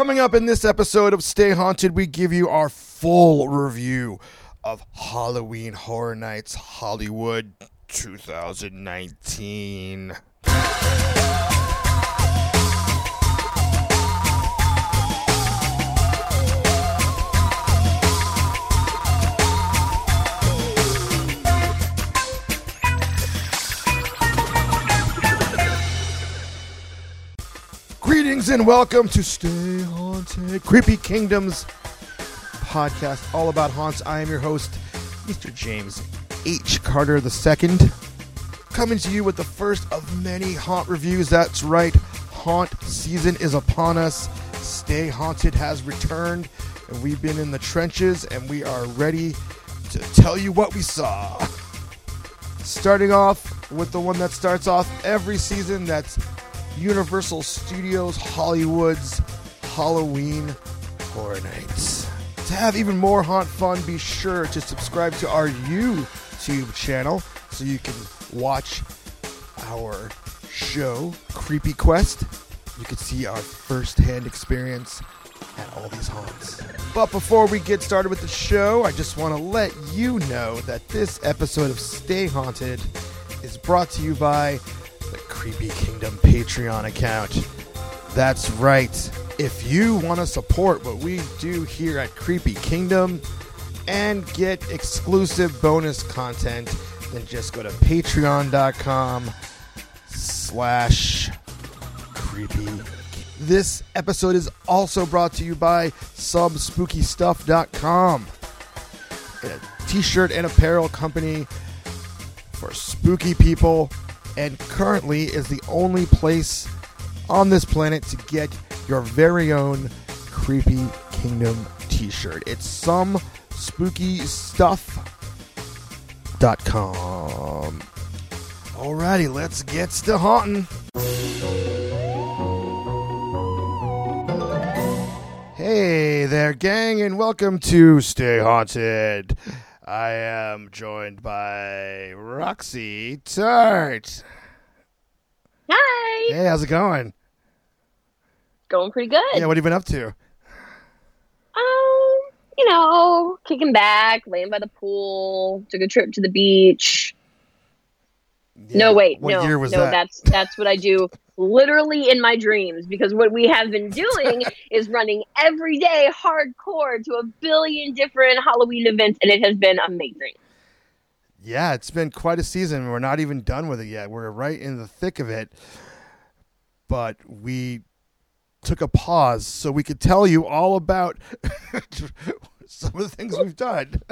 Coming up in this episode of Stay Haunted, we give you our full review of Halloween Horror Nights Hollywood 2019. Greetings and welcome to Stay Haunted, Creepy Kingdoms podcast, all about haunts. I am your host, Mr. James H. Carter II, coming to you with the first of many haunt reviews. That's right, haunt season is upon us. Stay Haunted has returned, and we've been in the trenches, and we are ready to tell you what we saw. Starting off with the one that starts off every season, that's Universal Studios Hollywood's Halloween Horror Nights. To have even more haunt fun, be sure to subscribe to our YouTube channel so you can watch our show, Creepy Quest. You can see our first-hand experience at all these haunts. But before we get started with the show, I just want to let you know that this episode of Stay Haunted is brought to you by the Creepy Kingdom Patreon account. That's right. If you want to support what we do here at Creepy Kingdom and get exclusive bonus content, then just go to patreon.com slash creepy. This episode is also brought to you by somespookystuff.com. A t-shirt and apparel company for spooky people and currently is the only place on this planet to get your very own Creepy Kingdom t shirt. It's some spooky stuff.com. Alrighty, let's get to haunting. Hey there, gang, and welcome to Stay Haunted. I am joined by Roxy Tart. Hi. Hey, how's it going? Going pretty good. Yeah, what have you been up to? Um, you know, kicking back, laying by the pool, took a trip to the beach. no, wait, what no, year was no, that? that's that's what I do literally in my dreams because what we have been doing is running every day hardcore to a billion different Halloween events and it has been amazing. Yeah, it's been quite a season. We're not even done with it yet. We're right in the thick of it. But we took a pause so we could tell you all about some of the things we've done.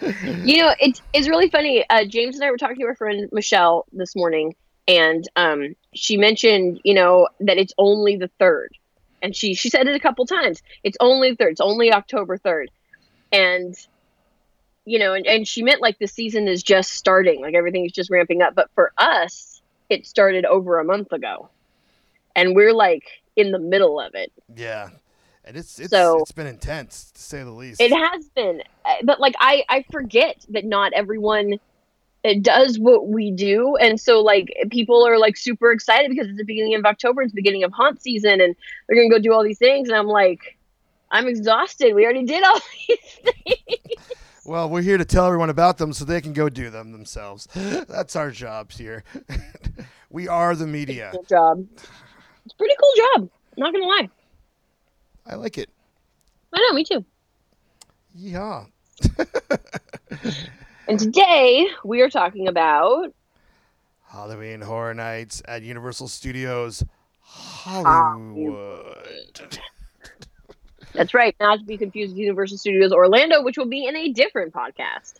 You know, it's it's really funny. Uh, James and I were talking to our friend Michelle this morning, and um, she mentioned, you know, that it's only the third, and she she said it a couple times. It's only the third. It's only October third, and you know, and, and she meant like the season is just starting, like everything is just ramping up. But for us, it started over a month ago, and we're like in the middle of it. yeah. And it's it's So- it's been intense to say the least. It has been, Uh, but like I I forget that not everyone uh, does what we do, and so like people are like super excited because it's the beginning of October, it's the beginning of haunt season, and they're gonna go do all these things, and I'm like, I'm exhausted. We already did all these things. Well, we're here to tell everyone about them so they can go do them themselves. That's our jobs here. we are the media. Cool job. It's a pretty cool job. Not gonna lie. I like it. I know, me too. Yeah. And today we are talking about Halloween Horror Nights at Universal Studios Hollywood. that's right, not to be confused with Universal Studios Orlando, which will be in a different podcast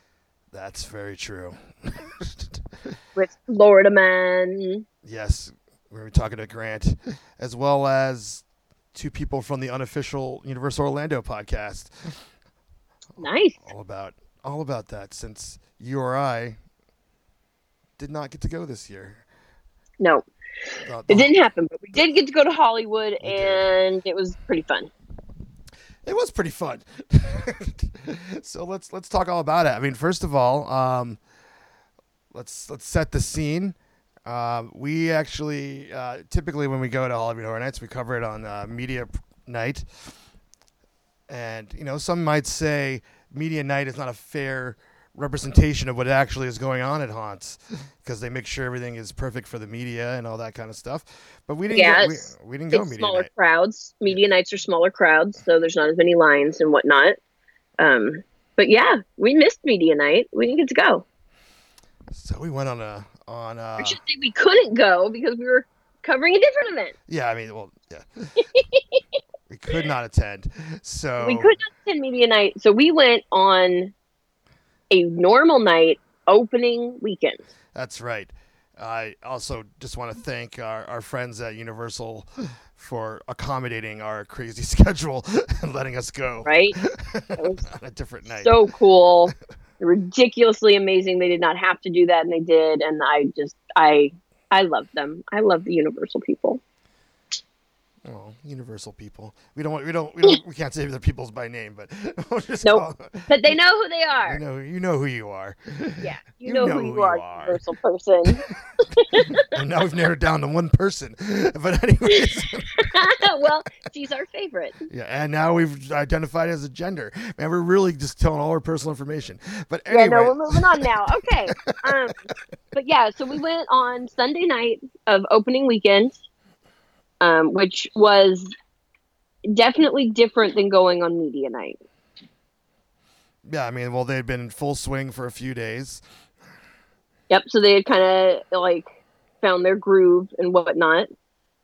That's very true. with Florida Man. yes, we were talking to Grant, as well as two people from the unofficial Universal Orlando podcast. Nice. All about all about that since you or I did not get to go this year. No, it didn't happen, but we did get to go to Hollywood, and it was pretty fun. it was pretty fun. so let's let's talk all about it. I mean, first of all, um, let's let's set the scene. Um, we actually uh, typically when we go to Hollywood Horror Nights, we cover it on uh, media night. And you know, some might say media night is not a fair representation of what actually is going on at haunts because they make sure everything is perfect for the media and all that kind of stuff. But we didn't. Yeah, go, we, we didn't go media smaller night. crowds. Media nights are smaller crowds, so there's not as many lines and whatnot. Um, but yeah, we missed media night. We didn't get to go. So we went on a on uh I should say we couldn't go because we were covering a different event. yeah. I mean, well, yeah. we could not attend. So We could not attend media night, so we went on a normal night opening weekend. That's right. I also just want to thank our, our friends at Universal for accommodating our crazy schedule and letting us go Right? on a different night. So cool, ridiculously amazing. They did not have to do that, and they did. And I just, I, I love them. I love the Universal people. Oh, Universal people. We don't want, we don't we don't we can't say the peoples by name, but we'll just Nope. But they know who they are. you know you know who you are. Yeah, you, You know, know who who you you are, are. Universal person. and now we've narrowed down to one person. But anyways, well, she's our favorite. yeah, and now we've identified as a gender. Man, we're really just telling all our personal information. But anyway. Yeah, no, we're moving on now. Okay. Um, but yeah, so we went on Sunday night of opening weekend, um, which was definitely different than going on media night. yeah, I mean, well, they'd been in full swing for a few days. Yep. So they had kind of like found their groove and whatnot.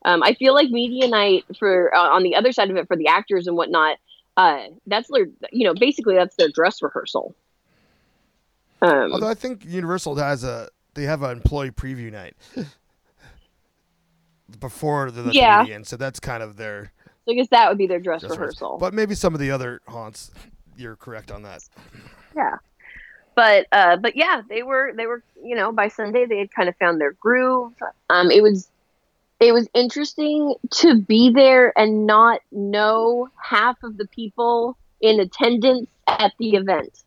Um, I feel like media night for uh, on the other side of it for the actors and whatnot. Uh, that's their, you know, basically that's their dress rehearsal. Um, Although I think Universal has a they have an employee preview night before the, the Yeah. comedian, so that's kind of their so I guess that would be their dress, dress rehearsal. But maybe some of the other haunts, you're correct on that. yeah but uh but yeah they were they were you know by sunday they had kind of found their groove um it was it was interesting to be there and not know half of the people in attendance at the event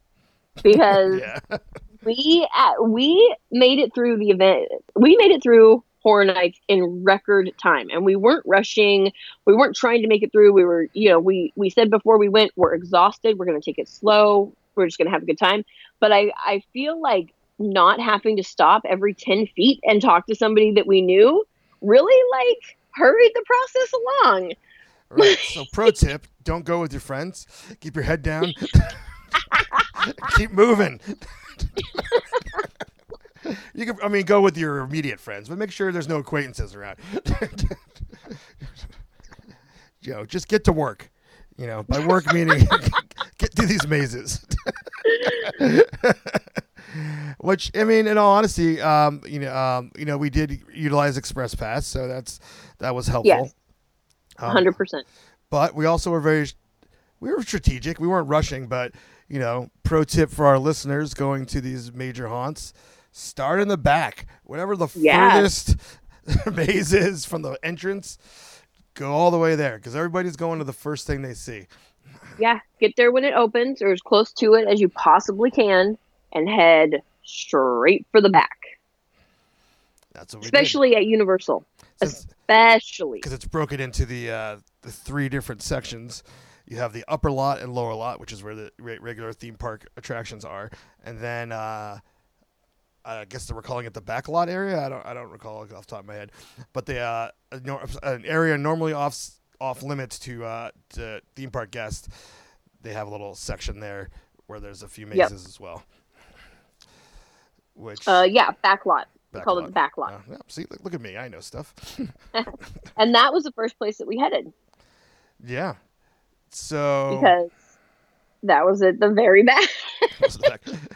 because Yeah, we uh, we made it through the event we made it through horror nights in record time and we weren't rushing we weren't trying to make it through we were you know we we said before we went we're exhausted we're going to take it slow we're just going to have a good time but i i feel like not having to stop every 10 feet and talk to somebody that we knew really like hurried the process along right. So, pro tip: don't go with your friends. Keep your head down. Keep moving. You can, I mean, go with your immediate friends, but make sure there's no acquaintances around. Joe, just get to work. You know, by work meaning get through these mazes. Which I mean, in all honesty, um, you know, um, you know, we did utilize Express Pass, so that's that was helpful. Yes. Um, 100% but we also were very we were strategic we weren't rushing but you know pro tip for our listeners going to these major haunts start in the back. Whatever the Yeah. furthest maze is from the entrance go all the way there because everybody's going to the first thing they see. Yeah get there when it opens or as close to it as you possibly can and head straight for the back. That's what especially at universal. Since- especially. because it's broken into the uh, the three different sections. You have the upper lot and lower lot, which is where the regular theme park attractions are, and then uh, I guess they were calling it the back lot area. I don't I don't recall off the top of my head, but the uh, an area normally off off limits to uh, to theme park guests. They have a little section there where there's a few Yep. mazes as well. Which uh yeah back lot we called it the back lot Uh, yeah, see, look, look at me, I know stuff. and that was the first place that we headed yeah. So because that was at the very back What's the back?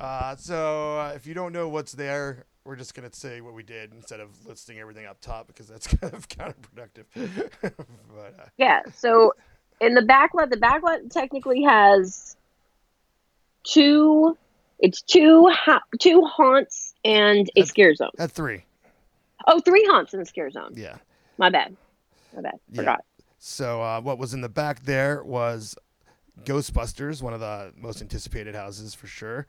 uh, so uh, if you don't know what's there, we're just gonna say what we did instead of listing everything up top because that's kind of counterproductive. but uh, yeah so in the back lot the back lot technically has two it's two ha- two haunts and a That's- scare zone at three. Oh, three haunts and a scare zone yeah. my bad my bad Yeah. forgot So uh, what was in the back there was Ghostbusters, one of the most anticipated houses for sure.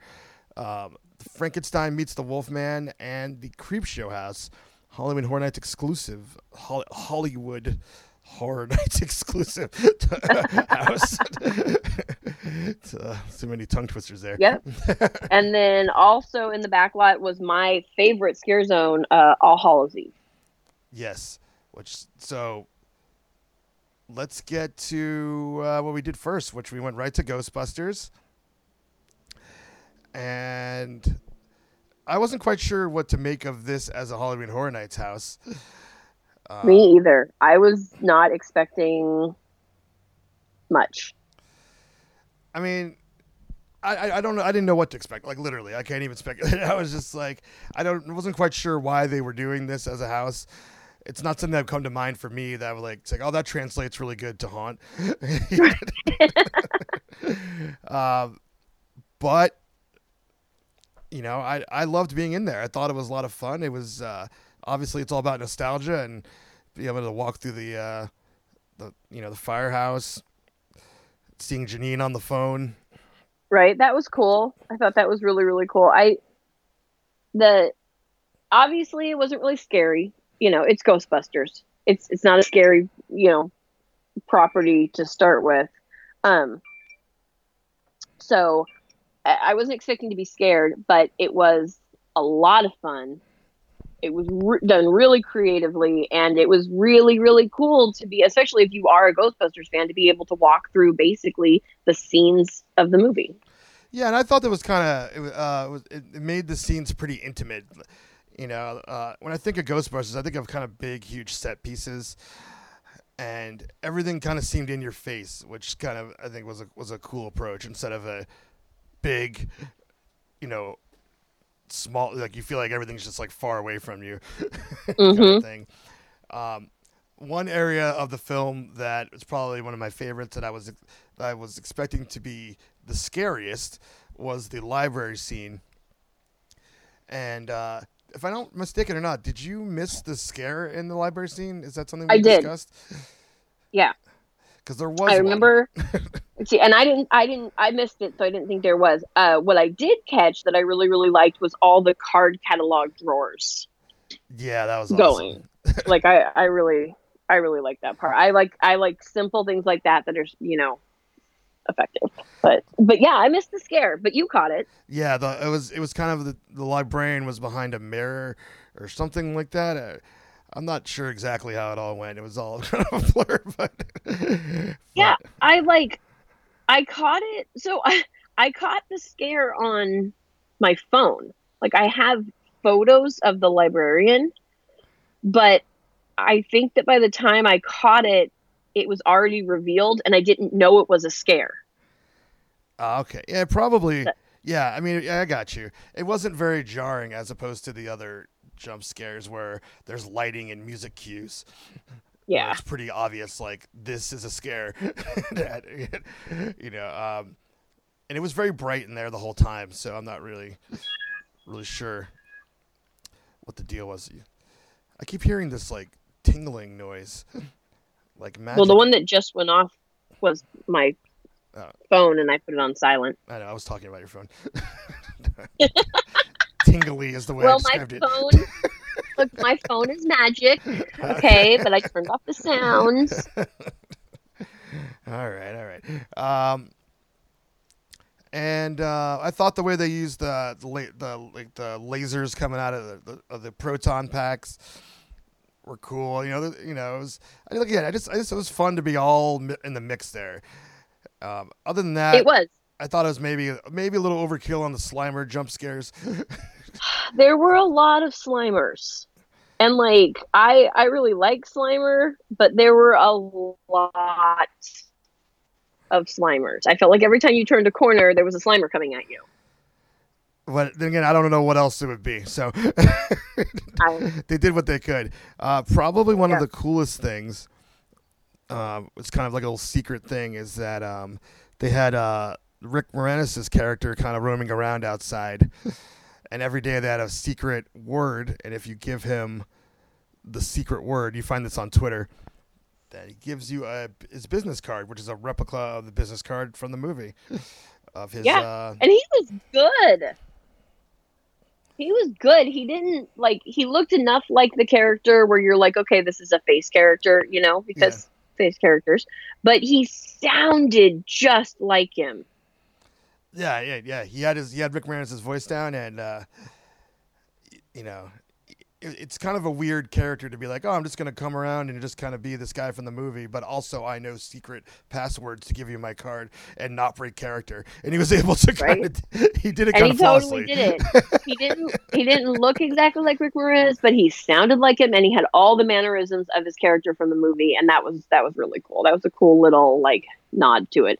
Um, Frankenstein meets the Wolfman and the Creep Show house, Halloween Horror Nights exclusive Hol- Hollywood Horror Nights exclusive house. uh, so many tongue twisters there. Yep. and then also in the back lot was my favorite scare zone, uh, All Hallows Eve. Yes. Which so let's get to uh, what we did first, which we went right to Ghostbusters. And I wasn't quite sure what to make of this as a Halloween Horror Nights house. Uh, Me either. I was not expecting much. I mean, I, I don't know. I didn't know what to expect. Like literally, I can't even speculate. I was just like, I don't. wasn't quite sure why they were doing this as a house. It's not something that come to mind for me. That would like, it's like, oh, that translates really good to haunt. um, but you know, I I loved being in there. I thought it was a lot of fun. It was uh, obviously it's all about nostalgia and being able to walk through the uh, the you know the firehouse, seeing Janine on the phone. Right, that was cool. I thought that was really really cool. I the obviously it wasn't really scary. You know, it's Ghostbusters. It's it's not a scary you know property to start with. Um, so I wasn't expecting to be scared, but it was a lot of fun. It was re- done really creatively, and it was really, really cool to be, especially if you are a Ghostbusters fan, to be able to walk through basically the scenes of the movie. Yeah, and I thought that was kind of it, uh, it, it made the scenes pretty intimate. You know, uh, when I think of Ghostbusters, I think of kind of big, huge set pieces, and everything kind of seemed in your face, which kind of I think was a was a cool approach instead of a big, you know, small. Like you feel like everything's just like far away from you, mm-hmm. kind of thing. Um, one area of the film that was probably one of my favorites that I was that I was expecting to be the scariest was the library scene. And uh, if I don't mistaken or not, did you miss the scare in the library scene? Is that something we I did. discussed? Yeah, because there was. I remember. see, and I didn't, I didn't, I missed it, so I didn't think there was. Uh, what I did catch that I really, really liked was all the card catalog drawers. Yeah, that was going. Awesome. like I, I really, I really like that part. I like, I like simple things like that that are, you know, effective. But, but yeah, I missed the scare, but you caught it. Yeah, the it was, it was kind of the the librarian was behind a mirror or something like that. Uh, I'm not sure exactly how it all went. It was all kind of a blur, but, yeah, I like I caught it. So I I caught the scare on my phone. Like I have photos of the librarian, but I think that by the time I caught it, it was already revealed, and I didn't know it was a scare. Uh, okay, yeah, probably. But, yeah, I mean, I got you. It wasn't very jarring as opposed to the other jump scares where there's lighting and music cues. Yeah, it's pretty obvious. Like this is a scare. that, you know, um, and it was very bright in there the whole time. So I'm not really, really sure what the deal was. I keep hearing this like tingling noise, like magic. Well, the one that just went off was my oh. phone, and I put it on silent. I know. I was talking about your phone tingly is the way well, I described my phone, it. look, my phone is magic. Okay, but I turned off the sounds. all right, all right. Um, and uh, I thought the way they used the the, the like the lasers coming out of the, the, of the proton packs were cool. You know, you know, it was. I look at I just, I just, it was fun to be all in the mix there. Um, other than that, it was. I thought it was maybe maybe a little overkill on the Slimer jump scares. there were a lot of Slimers. And like I I really like Slimer, but there were a lot of Slimers. I felt like every time you turned a corner there was a Slimer coming at you. But then again, I don't know what else it would be. So they did what they could. Uh, probably one yeah. of the coolest things. Uh, it's kind of like a little secret thing is that um, they had uh, Rick Moranis' character kind of roaming around outside. And every day they had a secret word. And if you give him the secret word, you find this on Twitter, that he gives you a, his business card, which is a replica of the business card from the movie. Of his, yeah, uh, and he was good. He was good. He didn't like. He looked enough like the character where you're like, okay, this is a face character, you know, because face characters, but he sounded just like him. Yeah, yeah, yeah. He had his he had Rick Moranis' voice down, and uh, you know, it's kind of a weird character to be like, oh, I'm just going to come around and just kind of be this guy from the movie, but also I know secret passwords to give you my card and not break character. And he was able to kind right? of he did it and kind he of totally did it. he didn't he didn't look exactly like Rick Moranis, but he sounded like him, and he had all the mannerisms of his character from the movie, and that was that was really cool. That was a cool little like nod to it,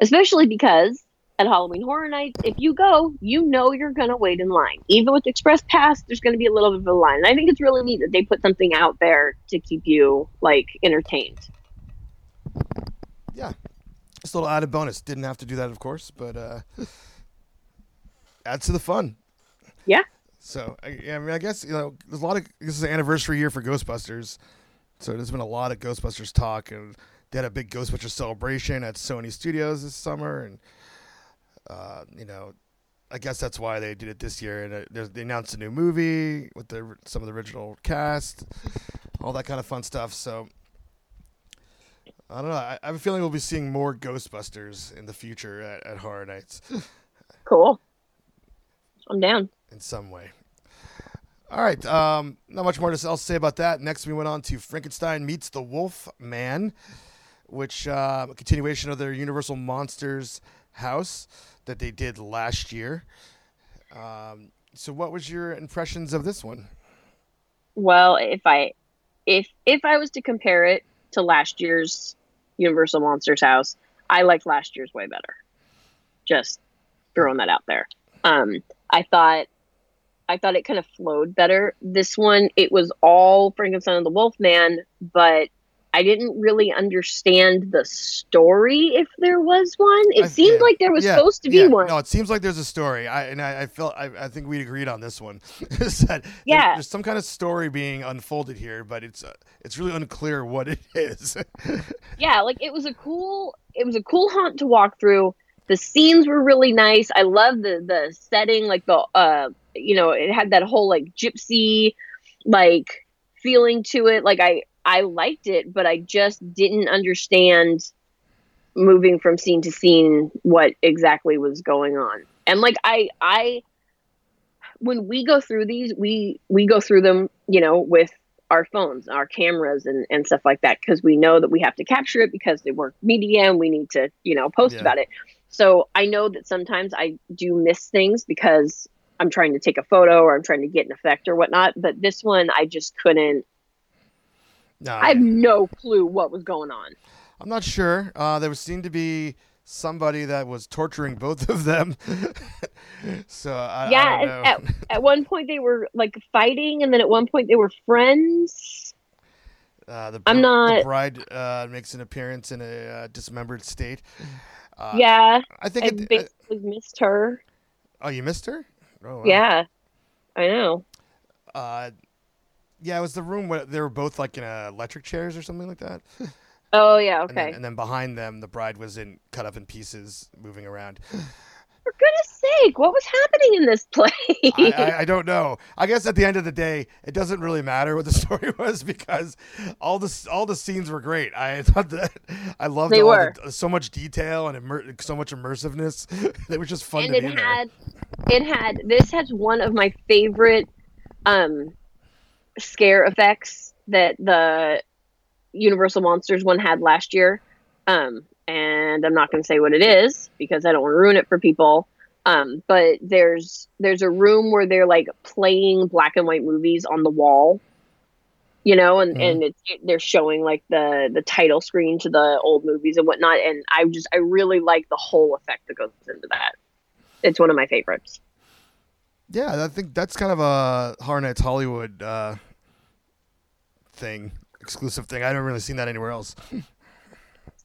especially because at Halloween Horror Nights, if you go, you know you're going to wait in line. Even with Express Pass, there's going to be a little bit of a line. And I think it's really neat that they put something out there to keep you like entertained. Yeah. Just a little added bonus. Didn't have to do that, of course, but uh, adds to the fun. Yeah. So I, I mean, I guess you know, there's a lot of this is an anniversary year for Ghostbusters, so there's been a lot of Ghostbusters talk, and they had a big Ghostbusters celebration at Sony Studios this summer, and uh, you know, I guess that's why they did it this year. And uh, they announced a new movie with the some of the original cast, all that kind of fun stuff. So I don't know. I, I have a feeling we'll be seeing more Ghostbusters in the future at, at Horror Nights. cool. I'm down. In some way. All right. Um, not much more to else say about that. Next, we went on to Frankenstein meets the Wolf Man, which uh, a continuation of their Universal Monsters house that they did last year. Um, so, what was your impressions of this one? Well, if I if if I was to compare it to last year's Universal Monsters house, I liked last year's way better. Just throwing that out there. Um, I thought I thought it kind of flowed better. This one, it was all Frankenstein and the Wolfman, but I didn't really understand the story if there was one. It I, seemed yeah, like there was yeah, supposed to be yeah. one. No, it seems like there's a story. I and I, I felt I, I think we agreed on this one. that yeah, there's some kind of story being unfolded here, but it's uh, it's really unclear what it is. yeah, like it was a cool it was a cool haunt to walk through. The scenes were really nice. I love the the setting, like the uh you know, it had that whole like gypsy like feeling to it. Like I I liked it, but I just didn't understand moving from scene to scene what exactly was going on. And like I I when we go through these, we we go through them, you know, with our phones, our cameras and, and stuff like that because we know that we have to capture it because they work media and we need to, you know, post yeah. about it. So I know that sometimes I do miss things because I'm trying to take a photo or I'm trying to get an effect or whatnot. But this one I just couldn't no, I have no clue what was going on. I'm not sure. Uh, there seemed to be somebody that was torturing both of them. so I, yeah, I at, at one point they were like fighting, and then at one point they were friends. Uh, the, I'm not. The bride uh, makes an appearance in a uh, dismembered state. Uh, yeah, I think I it, basically missed her. Oh, you missed her? Oh, wow. Yeah, I know. Uh, yeah, it was the room where they were both like in uh, electric chairs or something like that. Oh yeah, okay. And then, and then, behind them, the bride was in cut up in pieces, moving around. For goodness sake, what was happening in this place? I, I, I, don't know. I guess at the end of the day, it doesn't really matter what the story was because all the all the scenes were great. I thought that I loved they were. The, so much detail and immer- so much immersiveness. it was just fun. And it had, there. it had. This has one of my favorite um scare effects that the Universal Monsters one had last year. Um, and I'm not going to say what it is because I don't want to ruin it for people. Um, but there's there's a room where they're like playing black and white movies on the wall, you know, and mm. and it's they're showing like the the title screen to the old movies and whatnot. And I just I really like the whole effect that goes into that. It's one of my favorites. Yeah, I think that's kind of a Horror Nights Hollywood uh, thing, exclusive thing. I haven't really seen that anywhere else.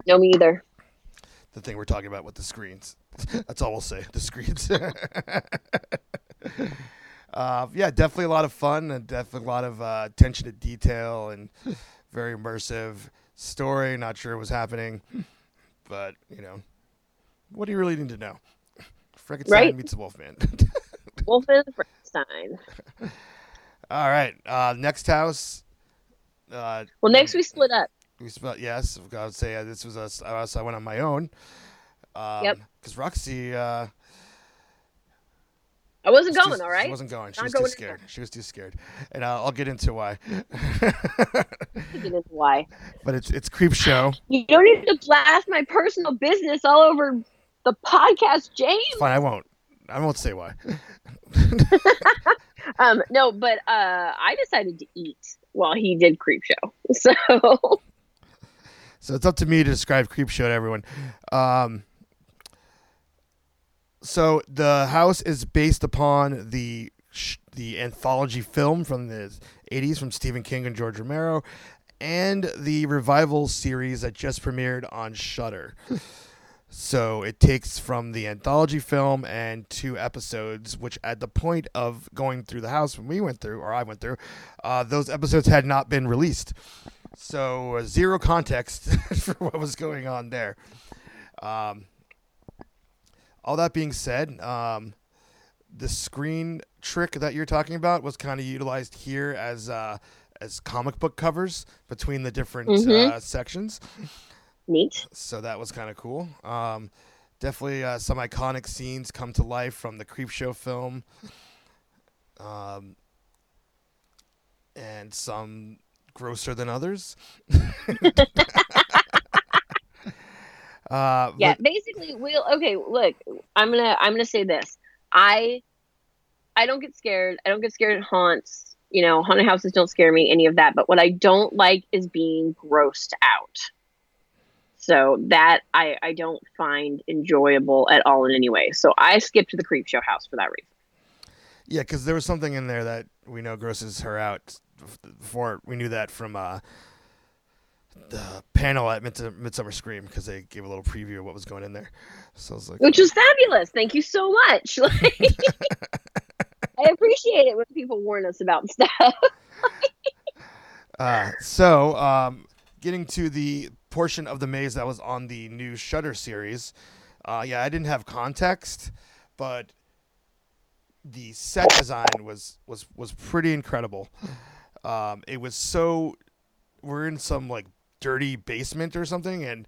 No, me either. The thing we're talking about with the screens. That's all we'll say. The screens. uh, yeah, definitely a lot of fun and definitely a lot of uh, attention to detail and very immersive story. Not sure what was happening, but you know, what do you really need to know? Frankenstein right? meets the Wolfman. Wolfman Frankenstein. All right. Uh, next house. Uh, well, next we split up. We spent yes. I would say uh, this was us. us I went on my own. Um, Yep. Because Roxy, uh, I wasn't was going, too- all right? She wasn't going. She Not was going too scared. She was too scared, and uh, I'll get into why. Get into why. but it's it's creep show. You don't need to blast my personal business all over the podcast, James. Fine, I won't. I won't say why. Um, no, but uh, I decided to eat while he did creep show. So So it's up to me to describe creep show to everyone. Um, so the house is based upon the sh- the anthology film from the 80s from Stephen King and George Romero and the revival series that just premiered on Shudder. So it takes from the anthology film and two episodes, which at the point of going through the house when we went through, or I went through, uh, those episodes had not been released. So uh, zero context for what was going on there. Um, all that being said, um, the screen trick that you're talking about was kind of utilized here as uh, as comic book covers between the different Mhm. uh, sections. Neat. So that was kind of cool. Um, definitely uh, some iconic scenes come to life from the Creepshow film. Um, and some grosser than others. uh, Yeah, but- basically, we'll okay. Look, I'm gonna I'm gonna say this. I I don't get scared. I don't get scared at haunts. You know, haunted houses don't scare me. Any of that. But what I don't like is being grossed out. So that I I don't find enjoyable at all in any way. So I skipped the creep show house for that reason. yeah, because there was something in there that we know grosses her out. Before we knew that from uh, the panel at Mids- Midsummer Scream because they gave a little preview of what was going in there. So I was like, which was fabulous. Thank you so much. Like, I appreciate it when people warn us about stuff. Uh, so, um, getting to the portion of the maze that was on the new Shudder series, uh, yeah, I didn't have context, but the set design was was was pretty incredible. Um, it was so we're in some like dirty basement or something, and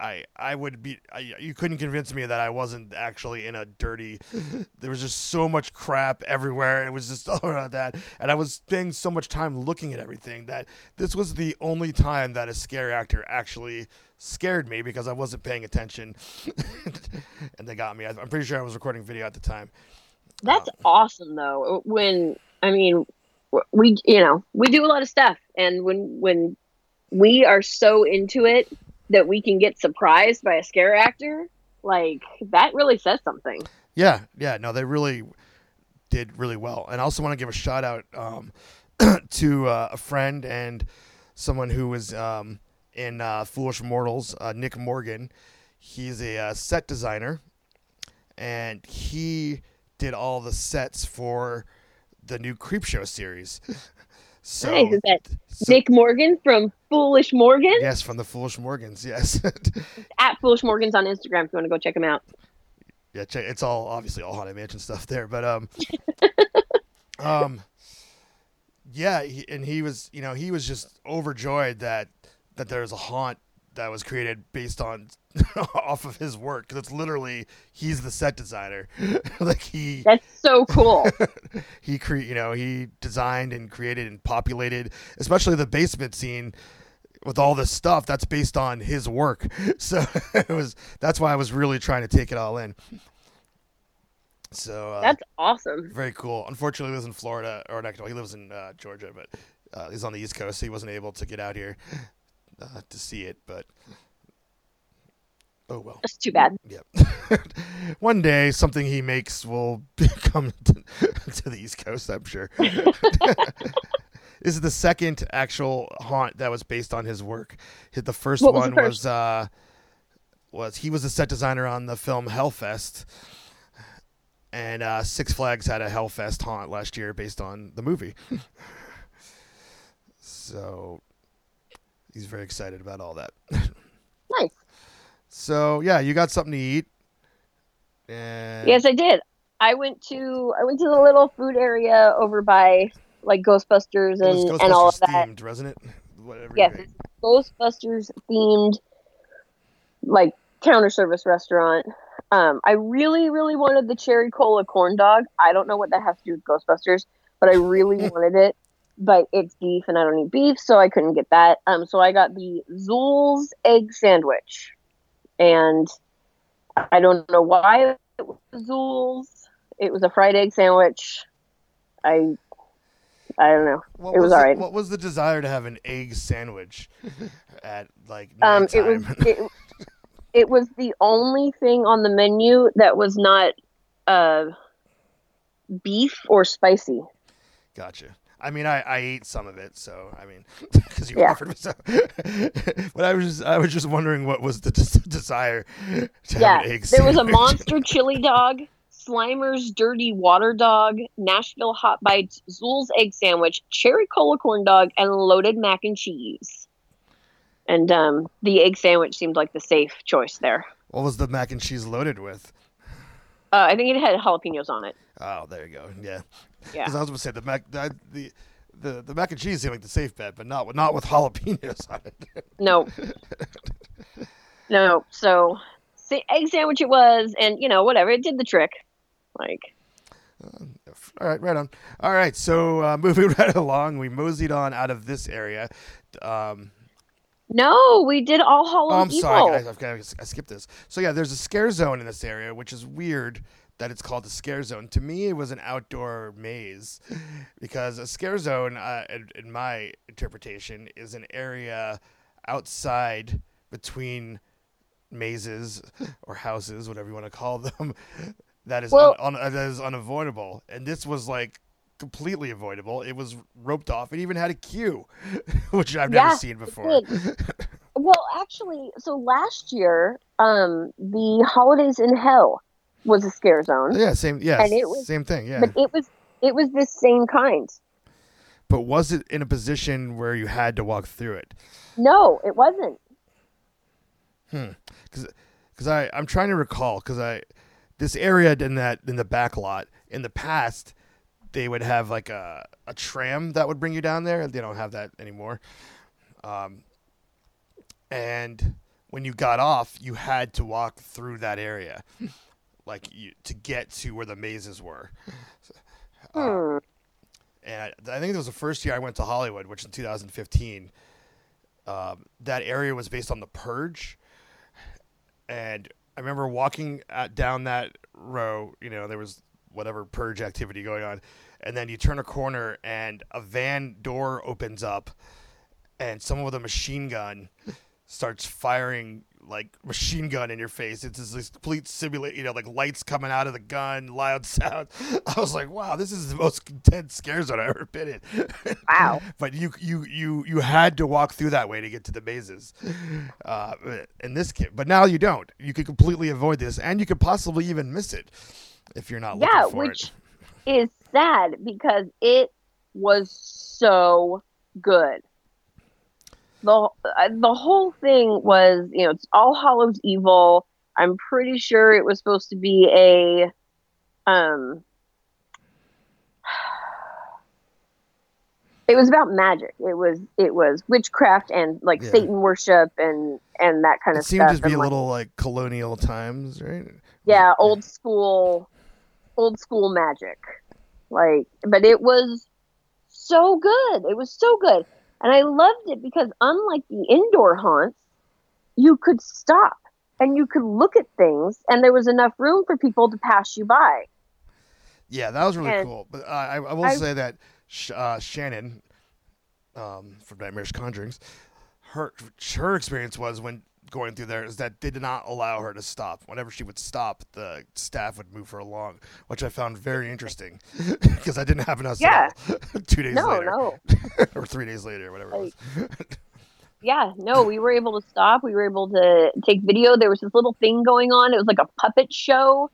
I I would be I, you couldn't convince me that I wasn't actually in a dirty. There was just so much crap everywhere. It was just all around that, and I was spending so much time looking at everything that this was the only time that a scare actor actually scared me because I wasn't paying attention, and they got me. I- I'm pretty sure I was recording video at the time. That's um, awesome though. When I mean, we you know we do a lot of stuff, and when when we are so into it that we can get surprised by a scare actor, like that really says something. Yeah, yeah, no, they really did really well. And I also want to give a shout out um, to uh, a friend and someone who was um, in uh, Foolish Mortals, uh, Nick Morgan. He's a uh, set designer, and he did all the sets for the new Creepshow series. So, nice. Is that so- Nick Morgan from Foolish Morgan yes, from the Foolish Morgans, yes. at Foolish Morgans on Instagram? If you want to go check him out. yeah, check, it's all obviously all haunted mansion stuff there, but um, um, yeah, he, and he was, you know, he was just overjoyed that that there was a haunt that was created based on off of his work because it's literally he's the set designer, like he That's so cool. he cre- you know he designed and created and populated especially the basement scene with all this stuff that's based on his work. So it was that's why i was really trying to take it all in. So uh, That's awesome. very cool. Unfortunately he lives in florida or not, no, he lives in uh, georgia but uh, he's on the east coast so he wasn't able to get out here uh, to see it but oh well That's too bad. Yep. One day, something he makes will come to, to the East Coast. I'm sure. this is the second actual haunt that was based on his work. The first What was one the was uh, was he was the set designer on the film Hellfest, and uh, Six Flags had a Hellfest haunt last year based on the movie. so he's very excited about all that. Nice. So yeah, you got something to eat. And Yes, I did. I went to I went to the little food area over by like Ghostbusters and, Ghostbusters and all of that. themed, wasn't it? Whatever. Yes, it's Ghostbusters themed like counter service restaurant. Um, I really, really wanted the cherry cola corn dog. I don't know what that has to do with Ghostbusters, but I really wanted it. But it's beef, and I don't eat beef, so I couldn't get that. Um, so I got the Zuul's egg sandwich, and I don't know why it was Zuul's. It was a fried egg sandwich. I, I don't know. What it was, the- all right. What was the desire to have an egg sandwich at like Um, it was it, it was the only thing on the menu that was not uh, beef or spicy. Gotcha. I mean, I, I ate some of it, so I mean, because you Yeah. offered me some. but I was just I was just wondering what was the des- desire to yeah, have an egg there was a monster chili dog, Slimer's dirty water dog, Nashville hot bites, Zuul's egg sandwich, cherry cola corn dog, and loaded mac and cheese. And um, the egg sandwich seemed like the safe choice there. What was the mac and cheese loaded with? Uh, I think it had jalapenos on it. Oh, there you go. Yeah. Yeah. Because I was going to say the mac the, the the the mac and cheese seemed like the safe bet, but not with not with jalapenos on it. No. no. So, sa- egg sandwich it was, and you know, whatever. It did the trick. Like, All right, right on. All right, so uh, moving right along, we moseyed on out of this area. Um, no, we did all Hallows oh, I'm Evil. sorry, I, I, I skipped this. So yeah, there's a scare zone in this area, which is weird that it's called a scare zone. To me, it was an outdoor maze because a scare zone, uh, in, in my interpretation, is an area outside between mazes or houses, whatever you want to call them, that is Well- un, un, that is unavoidable. And this was like completely avoidable. It was roped off. It even had a queue, which I've never Yeah, seen before. Well, actually, so last year, um, the Holidays in Hell was a scare zone, Yeah, same. Yeah, And it was- same thing. Yeah, but it was it was the same kind. but was it in a position where you had to walk through it? No, it wasn't. Hmm. Because I I'm trying to recall because I this area in that in the back lot in the past they would have like a a tram that would bring you down there. They don't have that anymore. Um, and when you got off, you had to walk through that area, like you, to get to where the mazes were. Hmm. and I, I think it was the first year I went to Hollywood, which in 2015. Um, that area was based on The Purge, and I remember walking at, down that row. You know, there was whatever purge activity going on, and then you turn a corner and a van door opens up, and someone with a machine gun starts firing like machine gun in your face. It's this, this complete simulate, you know, like lights coming out of the gun, loud sound. I was like, wow, this is the most intense scare zone I've ever been in. Wow. but you you you you had to walk through that way to get to the mazes. Uh, in this kit, but now you don't. You could completely avoid this, and you could possibly even miss it if you're not looking Yeah, for which it. is sad because it was so good. The uh, the whole thing was, you know, it's all Hallows Evil. I'm pretty sure it was supposed to be a um it was about magic. It was it was witchcraft and like Yeah. Satan worship and and that kind It of seemed stuff. to be a like, little like colonial times, right? yeah old school old school magic like but it was so good it was so good and i loved it because unlike the indoor haunts you could stop and you could look at things and there was enough room for people to pass you by Yeah, that was really And cool. But uh, I, I will I- say that Sh- uh, Shannon um, from Nightmarish Conjurings, her her experience was when going through there is that they did not allow her to stop. Whenever she would stop, the staff would move her along, which I found very interesting because I didn't have enough. Yeah. two days no later no or three days later, whatever it was. yeah no we were able to stop we were able to take video there was this little thing going on it was like a puppet show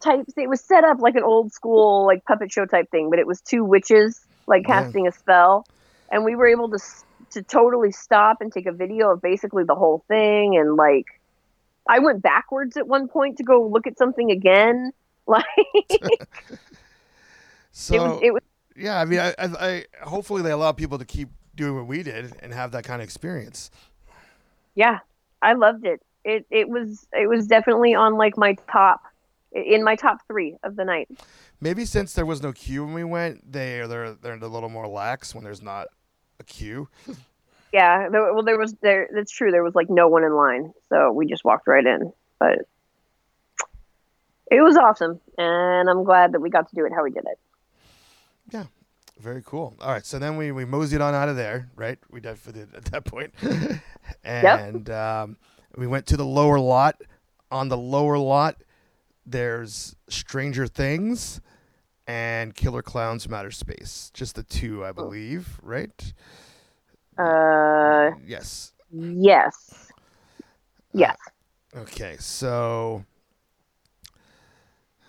type it was set up like an old school like puppet show type thing but it was two witches like casting a spell and we were able to to totally stop and take a video of basically the whole thing and like i went backwards at one point to go look at something again like So it was it was Yeah, I mean, I, I, I hopefully they allow people to keep doing what we did and have that kind of experience. Yeah, I loved it. It it was it was definitely on like my top in my top three of the night. Maybe since there was no queue when we went, they they're they're a little more lax when there's not a queue. Yeah, there, well, there was there. That's true. There was like no one in line, so we just walked right in. But it was awesome, and I'm glad that we got to do it how we did it. Yeah, very cool. All right, so then we we moseyed on out of there, right? We definitely did at that point, and yep. um, we went to the lower lot. On the lower lot, there's Stranger Things and Killer Clowns from Outer Space. Just the two, I believe, right? Uh, yes. Yes. Yes. Uh, okay, so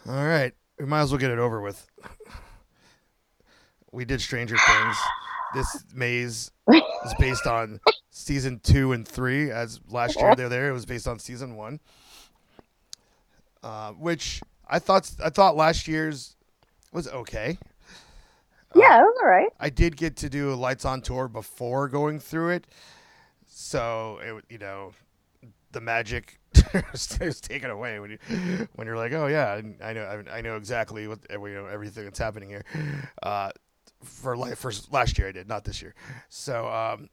all right, we might as well get it over with. We did Stranger Things. This maze is based on season two and three. As last year they're there, it was based on season one. Uh, which I thought I thought last year's was okay. Yeah, it was all right. I did get to do a lights on tour before going through it, so it you know the magic is taken away when you when you're like, oh yeah, I know I know exactly what you know everything that's happening here. Uh, for life for last year I did, not this year. So, um,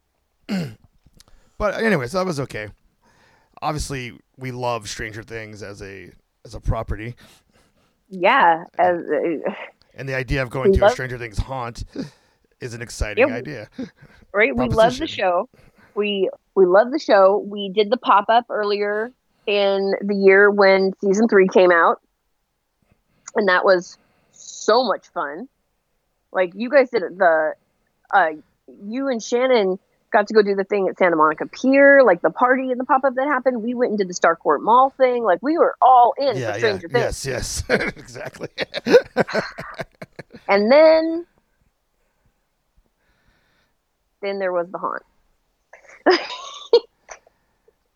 but anyway, so that was okay. Obviously, we love Stranger Things as a as a property. Yeah, as uh, and the idea of going to love- a Stranger Things haunt is an exciting yep. idea. Right, we love the show. We we love the show. We did the pop up earlier in the year when season three came out, and that was so much fun. Like you guys did the, uh, you and Shannon got to go do the thing at Santa Monica Pier, like the party and the pop up that happened. We went and did the Starcourt Mall thing. Like we were all in yeah, for Stranger yeah. Things. Yes, yes, exactly. and then, then there was the haunt.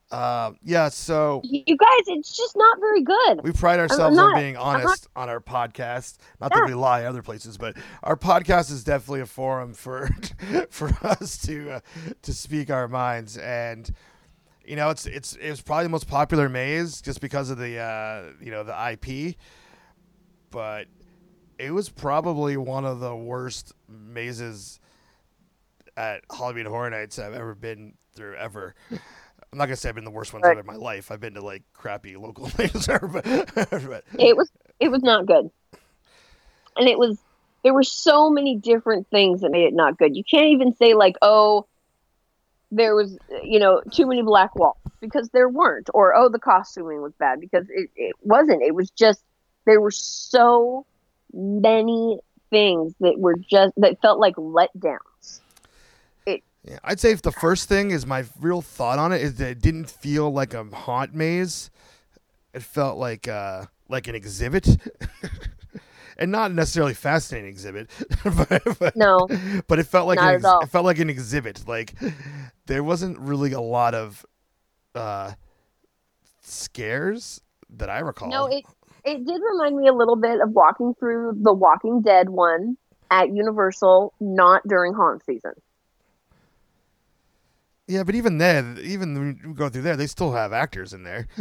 Uh, yeah, so you guys, it's just not very good. We pride ourselves not, on being honest not, on our podcast. Not yeah. that we lie other places, but our podcast is definitely a forum for for us to uh, to speak our minds. And you know, it's it's it was probably the most popular maze just because of the uh, you know the IP, but it was probably one of the worst mazes at Halloween Horror Nights I've ever been through ever. I'm not gonna say I've been the worst ones right. in my life. I've been to like crappy local things, but, but it was it was not good, and it was there were so many different things that made it not good. You can't even say like, oh, there was you know too many black walls because there weren't, or oh, the costuming was bad because it, it wasn't. It was just there were so many things that were just that felt like letdowns yeah, I'd say if the first thing is my real thought on it is that it didn't feel like a haunt maze. It felt like uh, like an exhibit. and not necessarily fascinating exhibit, but, but, no, but it felt like an ex- it felt like an exhibit. Like there wasn't really a lot of uh, scares that I recall. No, it it did remind me a little bit of walking through the Walking Dead one at Universal, not during haunt season. Yeah, but even then, even when you go through there, they still have actors in there.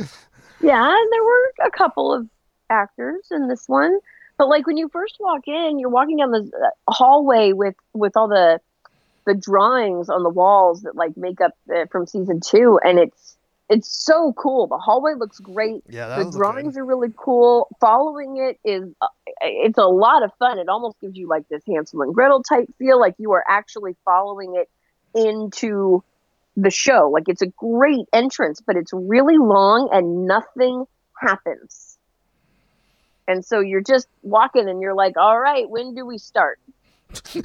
yeah, and there were a couple of actors in this one, but like when you first walk in, you're walking down the uh, hallway with with all the the drawings on the walls that like make up the, from season two, and it's it's so cool. The hallway looks great. Yeah, the drawings are really cool. Following it is uh, it's a lot of fun. It almost gives you like this Hansel and Gretel type feel, like you are actually following it into the show. Like it's a great entrance, but it's really long and nothing happens. And so you're just walking and you're like, all right, when do we start?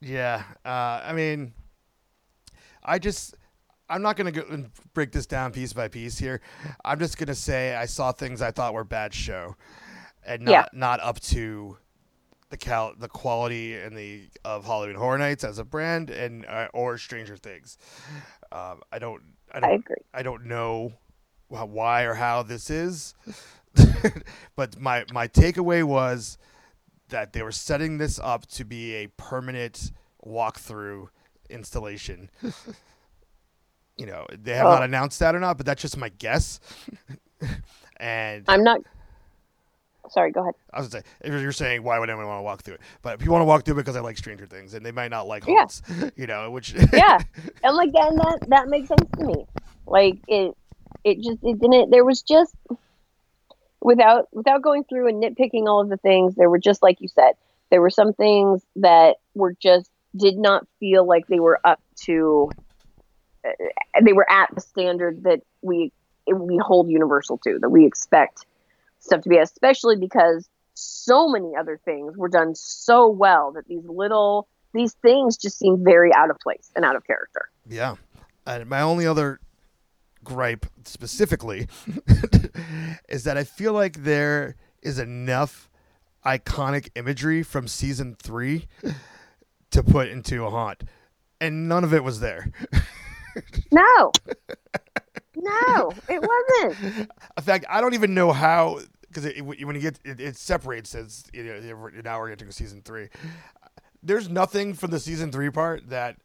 yeah. Uh, I mean, I just, I'm not going to go and break this down piece by piece here. I'm just going to say I saw things I thought were bad show and not, yeah. not up to the cal the quality and the of Halloween Horror Nights as a brand and uh, or Stranger Things. Um, I don't I don't I, agree. I don't know why or how this is, but my my takeaway was that they were setting this up to be a permanent walkthrough installation. you know, they have not announced that or not, but that's just my guess. and I'm not. Sorry, go ahead. I was gonna say, if you're saying why would anyone want to walk through it, but if you want to walk through it because I like Stranger Things, and they might not like Yeah. haunts, you know, which Yeah, and like that, and that that makes sense to me. Like it, it just it didn't. There was just without without going through and nitpicking all of the things. There were just like you said, there were some things that were just did not feel like they were up to. Uh, they were at the standard that we we hold Universal to, that we expect stuff to be, especially because so many other things were done so well that these little these things just seem very out of place and out of character. Yeah. And my only other gripe specifically is that I feel like there is enough iconic imagery from season three to put into a haunt. And none of it was there. No. No, it wasn't. In fact, I don't even know how because when you get it, it separates as you know, now we're getting to season three. There's nothing from the season three part that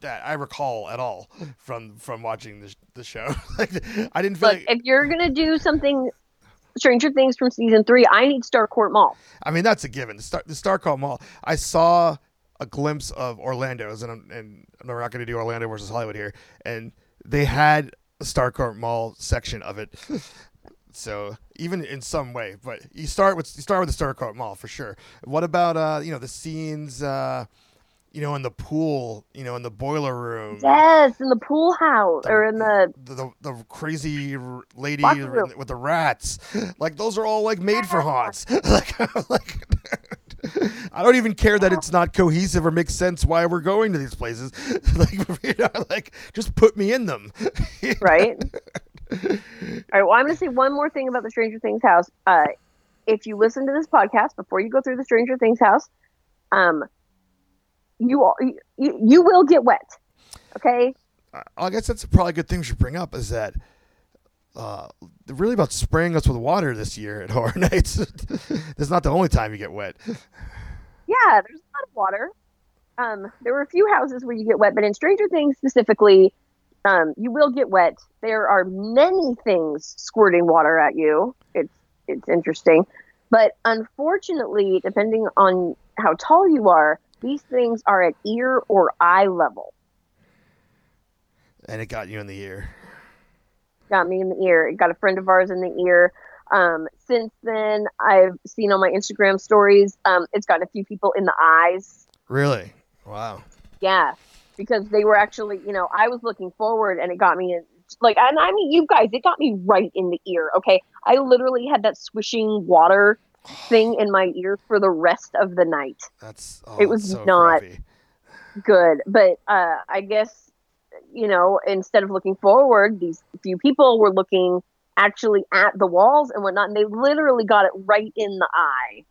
that I recall at all from from watching the the show. like I didn't feel Look, like if you're gonna do something Stranger Things from season three, I need Starcourt Mall. I mean that's a given. The Star the Starcourt Mall. I saw a glimpse of Orlando's, and I'm, and we're not going to do Orlando versus Hollywood here. And they had a Starcourt Mall section of it. So even in some way, but you start with you start with the Starcourt Mall for sure. What about uh you know the scenes uh you know in the pool you know in the boiler room? Yes, in the pool house or in the the, the, the crazy lady with the rats. Like those are all like made for haunts. Like, like I don't even care that it's not cohesive or makes sense why we're going to these places. Like you know, like just put me in them. Right. All right. Well, I'm going to say one more thing about the Stranger Things house. Uh, if you listen to this podcast before you go through the Stranger Things house, um, you all, you, you will get wet. Okay. I guess that's probably a good thing we should bring up is that uh, they're really about spraying us with water this year at Horror Nights. That's not the only time you get wet. Yeah, there's a lot of water. Um, there were a few houses where you get wet, but in Stranger Things specifically, um, you will get wet. There are many things squirting water at you. It's it's interesting, but unfortunately, depending on how tall you are, these things are at ear or eye level. And it got you in the ear. Got me in the ear. It got a friend of ours in the ear. Um, since then, I've seen on my Instagram stories. Um, it's gotten a few people in the eyes. Really? Wow. Yeah, because they were actually, you know, I was looking forward and it got me in, like, and I mean, you guys, it got me right in the ear. Okay. I literally had that swishing water thing in my ear for the rest of the night. That's oh, It was so not- crappy. Good. But uh, I guess, you know, instead of looking forward, these few people were looking actually at the walls and whatnot, and they literally got it right in the eye.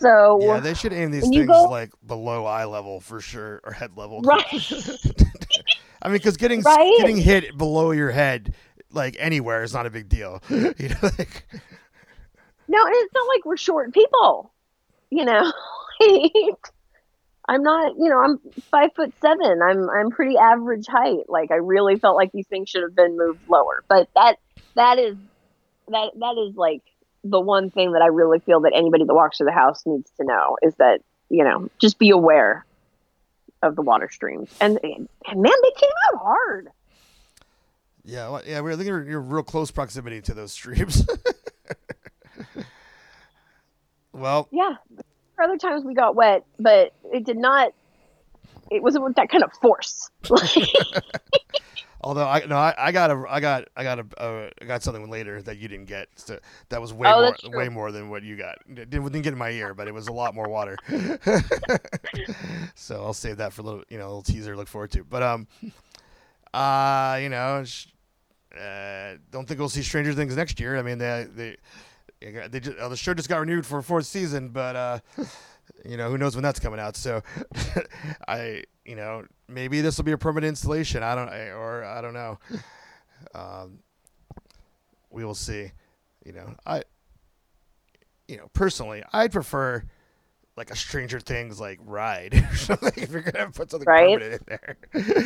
So, Yeah, they should aim these things go- like below eye level for sure, or head level. right. I mean, because getting Right? getting hit below your head, like anywhere, is not a big deal. you know, like, No, and it's not like we're short people. You know, I'm not. You know, I'm five foot seven. I'm I'm pretty average height. Like I really felt like these things should have been moved lower. But that that is that that is like the one thing that I really feel that anybody that walks through the house needs to know is that you know just be aware of the water streams. And, and man, they came out hard. yeah, well, yeah. We're looking you're real close proximity to those streams. well, Yeah. Other times we got wet, but it did not. It wasn't with that kind of force. although I no, I, I got a, I got, I got a, uh, I got something later that you didn't get. So that was way Oh, more, way more than what you got. It didn't, didn't get in my ear, but it was a lot more water. so I'll save that for a little, you know, a little teaser. to Look forward to. But um, uh, you know, sh- uh, don't think we'll see Stranger Things next year. I mean, they they. They just, uh, the show just got renewed for a fourth season, but uh, you know who knows when that's coming out. So, I you know maybe this will be a permanent installation. I don't I- or I don't know. Um, we will see. You know I. you know, personally, I'd prefer like a Stranger Things like ride or something if you're gonna put something Right. permanent in there.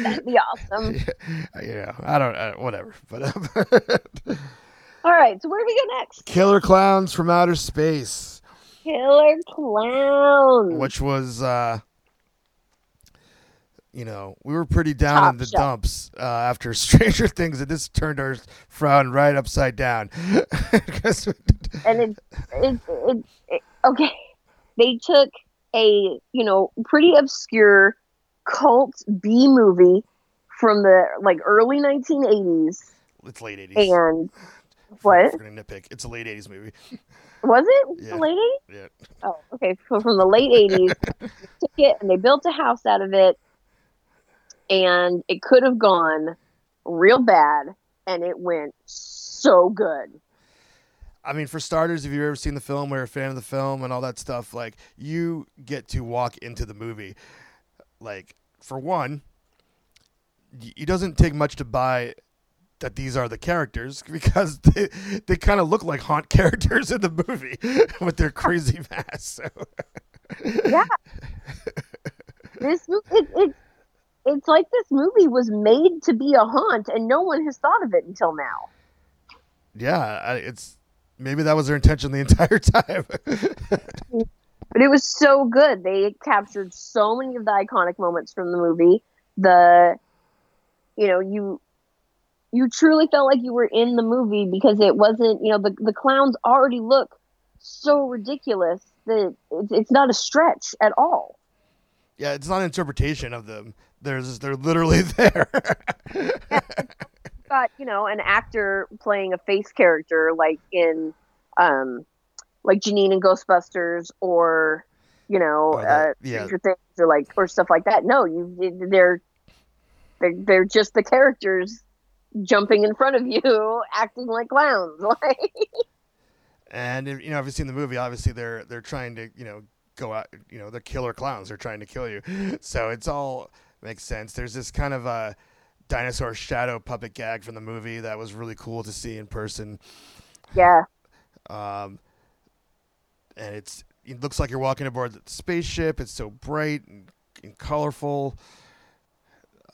That'd be awesome. yeah, yeah, I don't, uh, whatever. But um, All right, so where do we go next? Killer Clowns from Outer Space, Killer Clown. which was, uh, you know, we were pretty down Top in the shelf. dumps uh, after Stranger Things, and this turned our frown right upside down. and it, it, it, it okay they took a you know pretty obscure cult b movie from the like early 1980s it's late eighties. and what We're gonna nitpick. It's a late eighties movie. Was it Yeah. the late 80s Yeah. oh okay so from the late 80s they took it and they built a house out of it and it could have gone real bad and it went so good I mean, for starters, if you've ever seen the film or a fan of the film and all that stuff, like you get to walk into the movie. Like, for one, it doesn't take much to buy that these are the characters because they, they kind of look like haunt characters in the movie with their crazy masks. So. yeah. this it, it it's like this movie was made to be a haunt, and no one has thought of it until now. yeah, it's maybe that was their intention the entire time. But it was so good. They captured so many of the iconic moments from the movie. The, you know, you you truly felt like you were in the movie because it wasn't, you know, the the clowns already look so ridiculous that it's, it's not a stretch at all. yeah, it's not an interpretation of them. There's they're literally there. got you know an actor playing a face character like in um like Janine and Ghostbusters or you know Or the- uh yeah. Things or like or stuff like that. No, you they're they're they're just the characters jumping in front of you acting like clowns. Like And you know, if you've seen the movie, obviously they're they're trying to you know go out. You know, they're killer clowns. They're trying to kill you. So it's all makes sense. There's this kind of a dinosaur shadow puppet gag from the movie that was really cool to see in person. yeah, Um, and it's it looks like you're walking aboard the spaceship. It's so bright and, and colorful.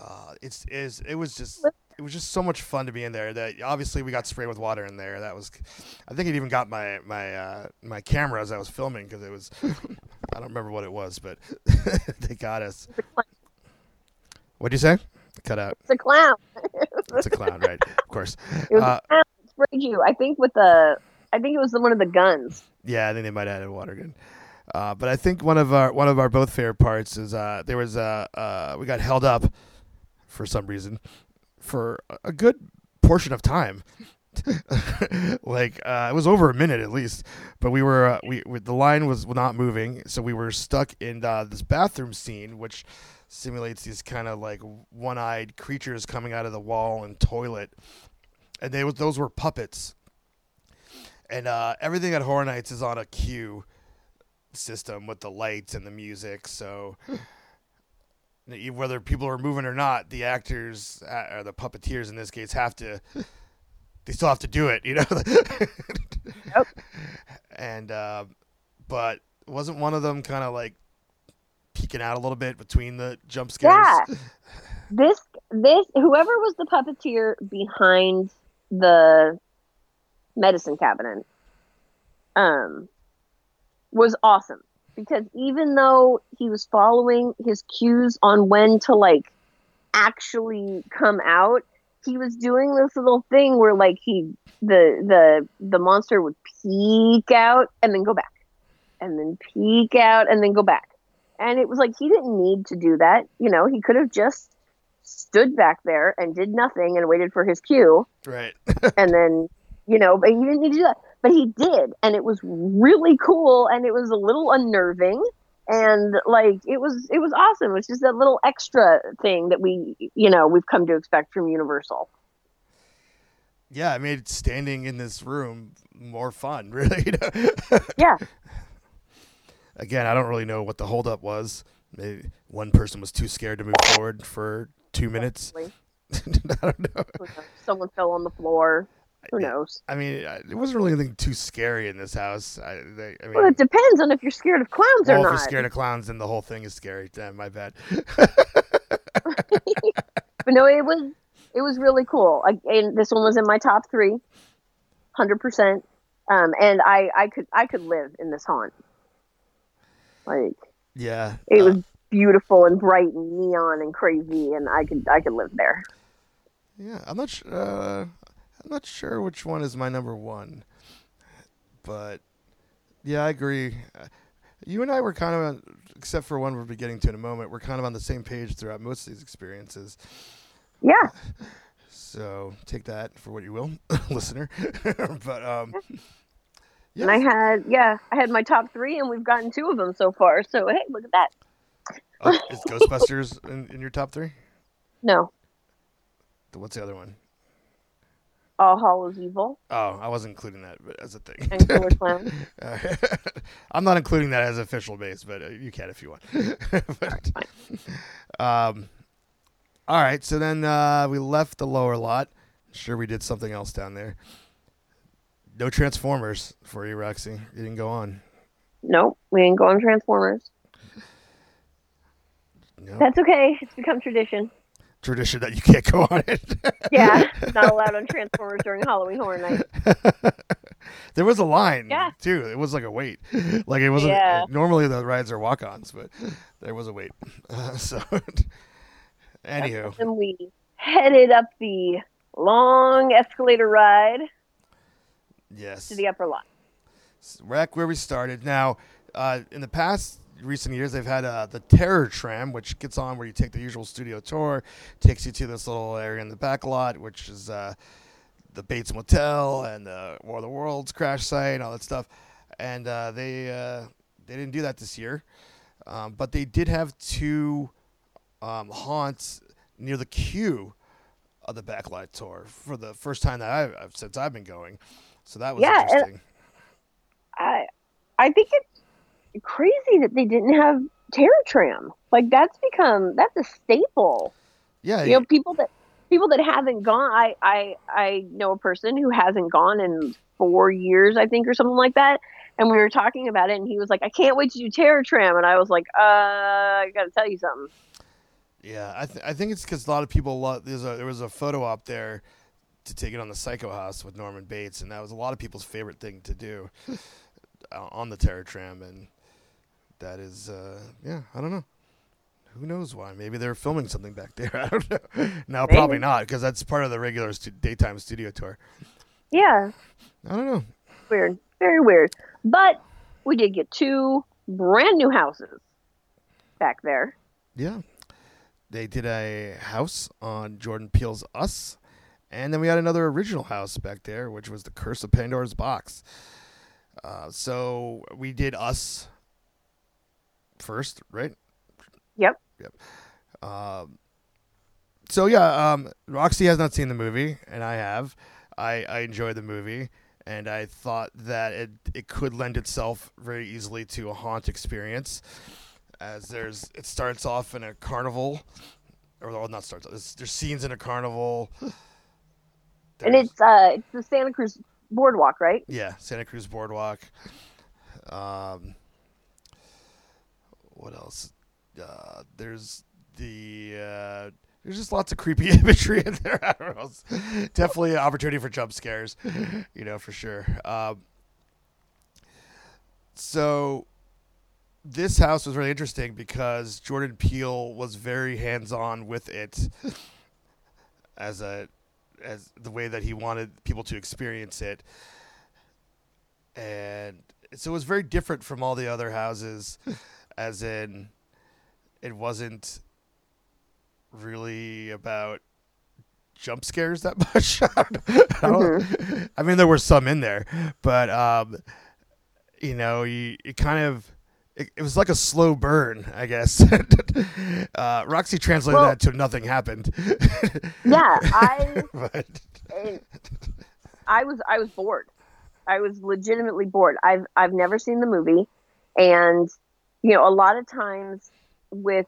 Uh, it's is it was just it was just so much fun to be in there. That obviously we got sprayed with water in there. That was, I think it even got my my uh, my camera as I was filming because it was, I don't remember what it was, but they got us. What'd you say? Cut out. it's a clown. It's a clown, right? Of course. It was Uh, a clown that sprayed you. I think with the I think it was the, one of the guns. Yeah, I think they might have added water gun. Uh, but I think one of our one of our both favorite parts is uh, there was uh, we got held up for some reason for a- good portion of time. like uh, it was over a minute at least, but we were uh, we, we the line was not moving, so we were stuck in uh, this bathroom scene, which simulates these kind of like one-eyed creatures coming out of the wall and toilet, and they those were puppets and uh, everything at Horror Nights is on a cue system with the lights and the music. So whether people are moving or not, the actors uh, or the puppeteers in this case have to. They still have to do it, you know. Yep. And uh, but wasn't one of them kind of like peeking out a little bit between the jump scares? Yeah. This this whoever was the puppeteer behind the medicine cabinet um was awesome because even though he was following his cues on when to like actually come out he was doing this little thing where like he the the the monster would peek out and then go back and then peek out and then go back. And it was like he didn't need to do that you know he could have just stood back there and did nothing and waited for his cue. Right. and then you know but he didn't need to do that but he did and it was really cool and it was a little unnerving and like it was it was awesome it was just that little extra thing that we you know we've come to expect from universal Yeah, it made standing in this room more fun, really. yeah Again, I don't really know what the holdup was. Maybe one person was too scared to move forward for two minutes. I don't know. someone fell on the floor Who knows? I mean, it wasn't really anything too scary in this house. I, they, I mean, Well, it depends on if you're scared of clowns well, or if not. If you're scared of clowns, then the whole thing is scary. Damn, my bad. But no, it was it was really cool. I, and this one was in my top three, hundred percent. Um, and I I could I could live in this haunt. Like yeah, it uh, was beautiful and bright and neon and crazy, and I could I could live there. Yeah, I'm not. Sh- uh, I'm not sure which one is my number one, but yeah, I agree. You and I were kind of, on, except for one we'll be getting to in a moment, we're kind of on the same page throughout most of these experiences. Yeah, So take that for what you will, listener. but um, yeah, and I had yeah I had my top three, and we've gotten two of them so far. So hey, look at that. uh, is Ghostbusters in, in your top three? No, What's the other one? All Hallows Evil Oh, I wasn't including that as a thing. and Killer Clown. Uh, I'm not including that as official base, but uh, you can if you want. But, um, all right, so then uh, we left the lower lot. Sure, we did something else down there. No Transformers for you, Roxy. You didn't go on. Nope, we didn't go on Transformers. No That's okay. It's become tradition. Tradition that you can't go on it. Yeah, not allowed on Transformers during Halloween Horror Night. there was a line Yeah. too. It was like a wait. Like it wasn't. Yeah. Normally the rides are walk-ons, but there was a wait. Uh, so, anywho, And we headed up the long escalator ride yes. to the upper lot. Rack where we started. Now, uh, in the past recent years, they've had uh, the Terror Tram, which gets on where you take the usual studio tour, takes you to this little area in the back lot, which is uh, the Bates Motel and the War of the Worlds crash site and all that stuff. And uh, they uh, they didn't do that this year, um, but they did have two um, haunts near the queue of the backlot tour for the first time that I've since I've been going. So that was Yeah, interesting. I I think it's crazy that they didn't have Terror Tram. Like that's become that's a staple. Yeah, You know, people that people that haven't gone. I I I know a person who hasn't gone in four years, I think, or something like that. And we were talking about it, and he was like, "I can't wait to do Terror Tram," and I was like, "Uh, I got to tell you something." Yeah, I, th- I think it's because a lot of people love. There's a there was a photo op there to take it on the Psycho House with Norman Bates, and that was a lot of people's favorite thing to do uh, on the Terror Tram, and that is uh, yeah, I don't know. Who knows why? Maybe they're filming something back there. I don't know. No, probably not, because that's part of the regular stu- daytime studio tour. Yeah, I don't know. weird, very weird. But we did get two brand new houses back there. Yeah. They did a house on Jordan Peele's Us. And then we had another original house back there, which was The Curse of Pandora's Box. Uh, so we did Us first, right? Yep. Yep. Um, so yeah, um, Roxy has not seen the movie, and I have. I, I enjoyed the movie, and I thought that it it could lend itself very easily to a haunt experience, as there's it starts off in a carnival, or well, not starts. There's, there's scenes in a carnival, And it's uh it's the Santa Cruz boardwalk, right? yeah, Santa Cruz Boardwalk. Um, what else? Uh, there's the uh, there's just lots of creepy imagery in there. I don't know. It's definitely an opportunity for jump scares, you know, for sure. Um, so this house was really interesting because Jordan Peele was very hands-on with it as a as the way that he wanted people to experience it and so it was very different from all the other houses as in it wasn't really about jump scares that much. I, don't, I, mean there were some in there but um you know you it kind of it, it was like a slow burn i guess. Uh roxy translated Well- that to nothing happened. Yeah, I but and I was I was bored. I was legitimately bored. I've I've never seen the movie, and you know a lot of times with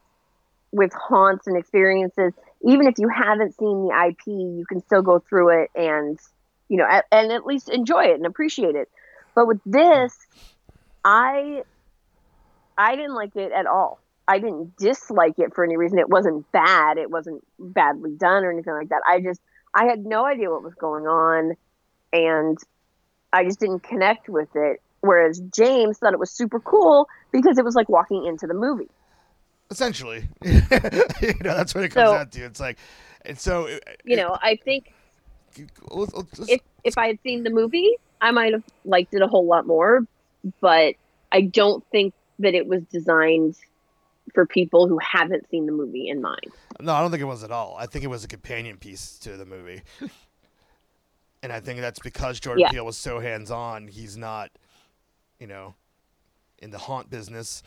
with haunts and experiences, even if you haven't seen the IP, you can still go through it and you know, a- and at least enjoy it and appreciate it. But with this, I I didn't like it at all. I didn't dislike it for any reason. It wasn't bad. It wasn't badly done or anything like that. I just I had no idea what was going on and I just didn't connect with it. Whereas James thought it was super cool because it was like walking into the movie. Essentially, you know, that's what it comes So- out to. It's like, and so uh, You know, I think let's- let's if if I had seen the movie, I might have liked it a whole lot more. But I don't think that it was designed for people who haven't seen the movie in mind. No, I don't think it was at all. I think it was a companion piece to the movie. and I think that's because Jordan Yeah. Peele was so hands on, he's not, you know, in the haunt business.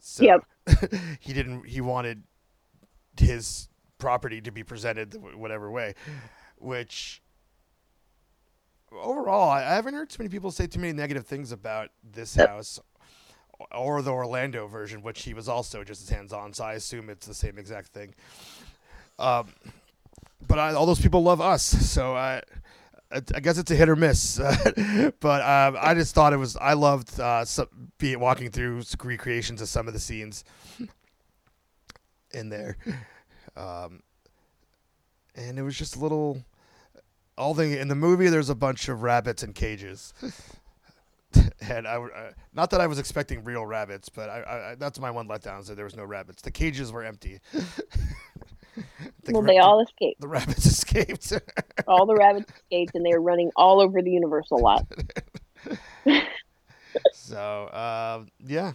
So Yep. he didn't he wanted his property to be presented whatever way, which overall I haven't heard too many people say too many negative things about this Yep. house or the Orlando version, which he was also just as hands on. So I assume it's the same exact thing. Um, but I, all those people love us, so I, I guess it's a hit or miss. but um, I just thought it was. I loved uh, some, be walking through recreations of some of the scenes in there, um, and it was just a little. All the in the movie, there's a bunch of rabbits in cages. and I, uh, not that I was expecting real rabbits, but I, I that's my one letdown is that there was no rabbits. The cages were empty. The well, they all escaped. the rabbits escaped. All the rabbits escaped, and they were running all over the Universal lot. so um, yeah,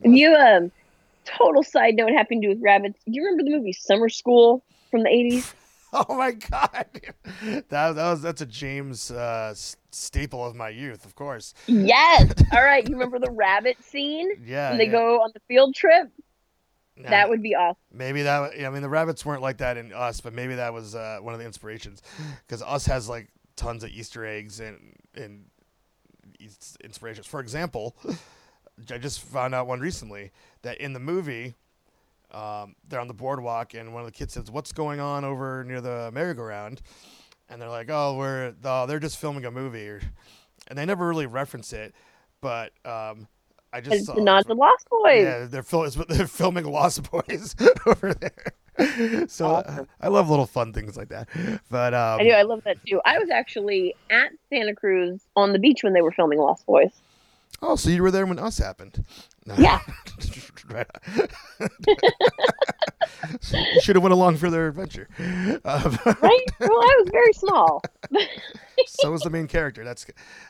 You um, total side note having to do with rabbits. Do you remember the movie Summer School from the eighties? oh my god, that that was that's a James uh, staple of my youth, of course. Yes. All right. You remember the rabbit scene Yeah, when they yeah. go on the field trip? That would be awesome. maybe that. I mean, the rabbits weren't like that in us, but maybe that was uh, one of the inspirations because us has like tons of Easter eggs and and inspirations. For example, I just found out one recently that in the movie, um, they're on the boardwalk and one of the kids says, "What's going on over near the merry-go-round?" And they're like, "Oh, we're oh, they're just filming a movie," and they never really reference it, but um, I just It's saw the Lost Boys. yeah, they're, fil- they're filming Lost Boys over there. So uh, Awesome. I love little fun things like that. But um, I do. I love that too. I was actually at Santa Cruz on the beach when they were filming Lost Boys. Oh, so you were there when Us happened? Yeah. You should have went along for their adventure. Um, Right? well, I was very small. so was the main character. That's,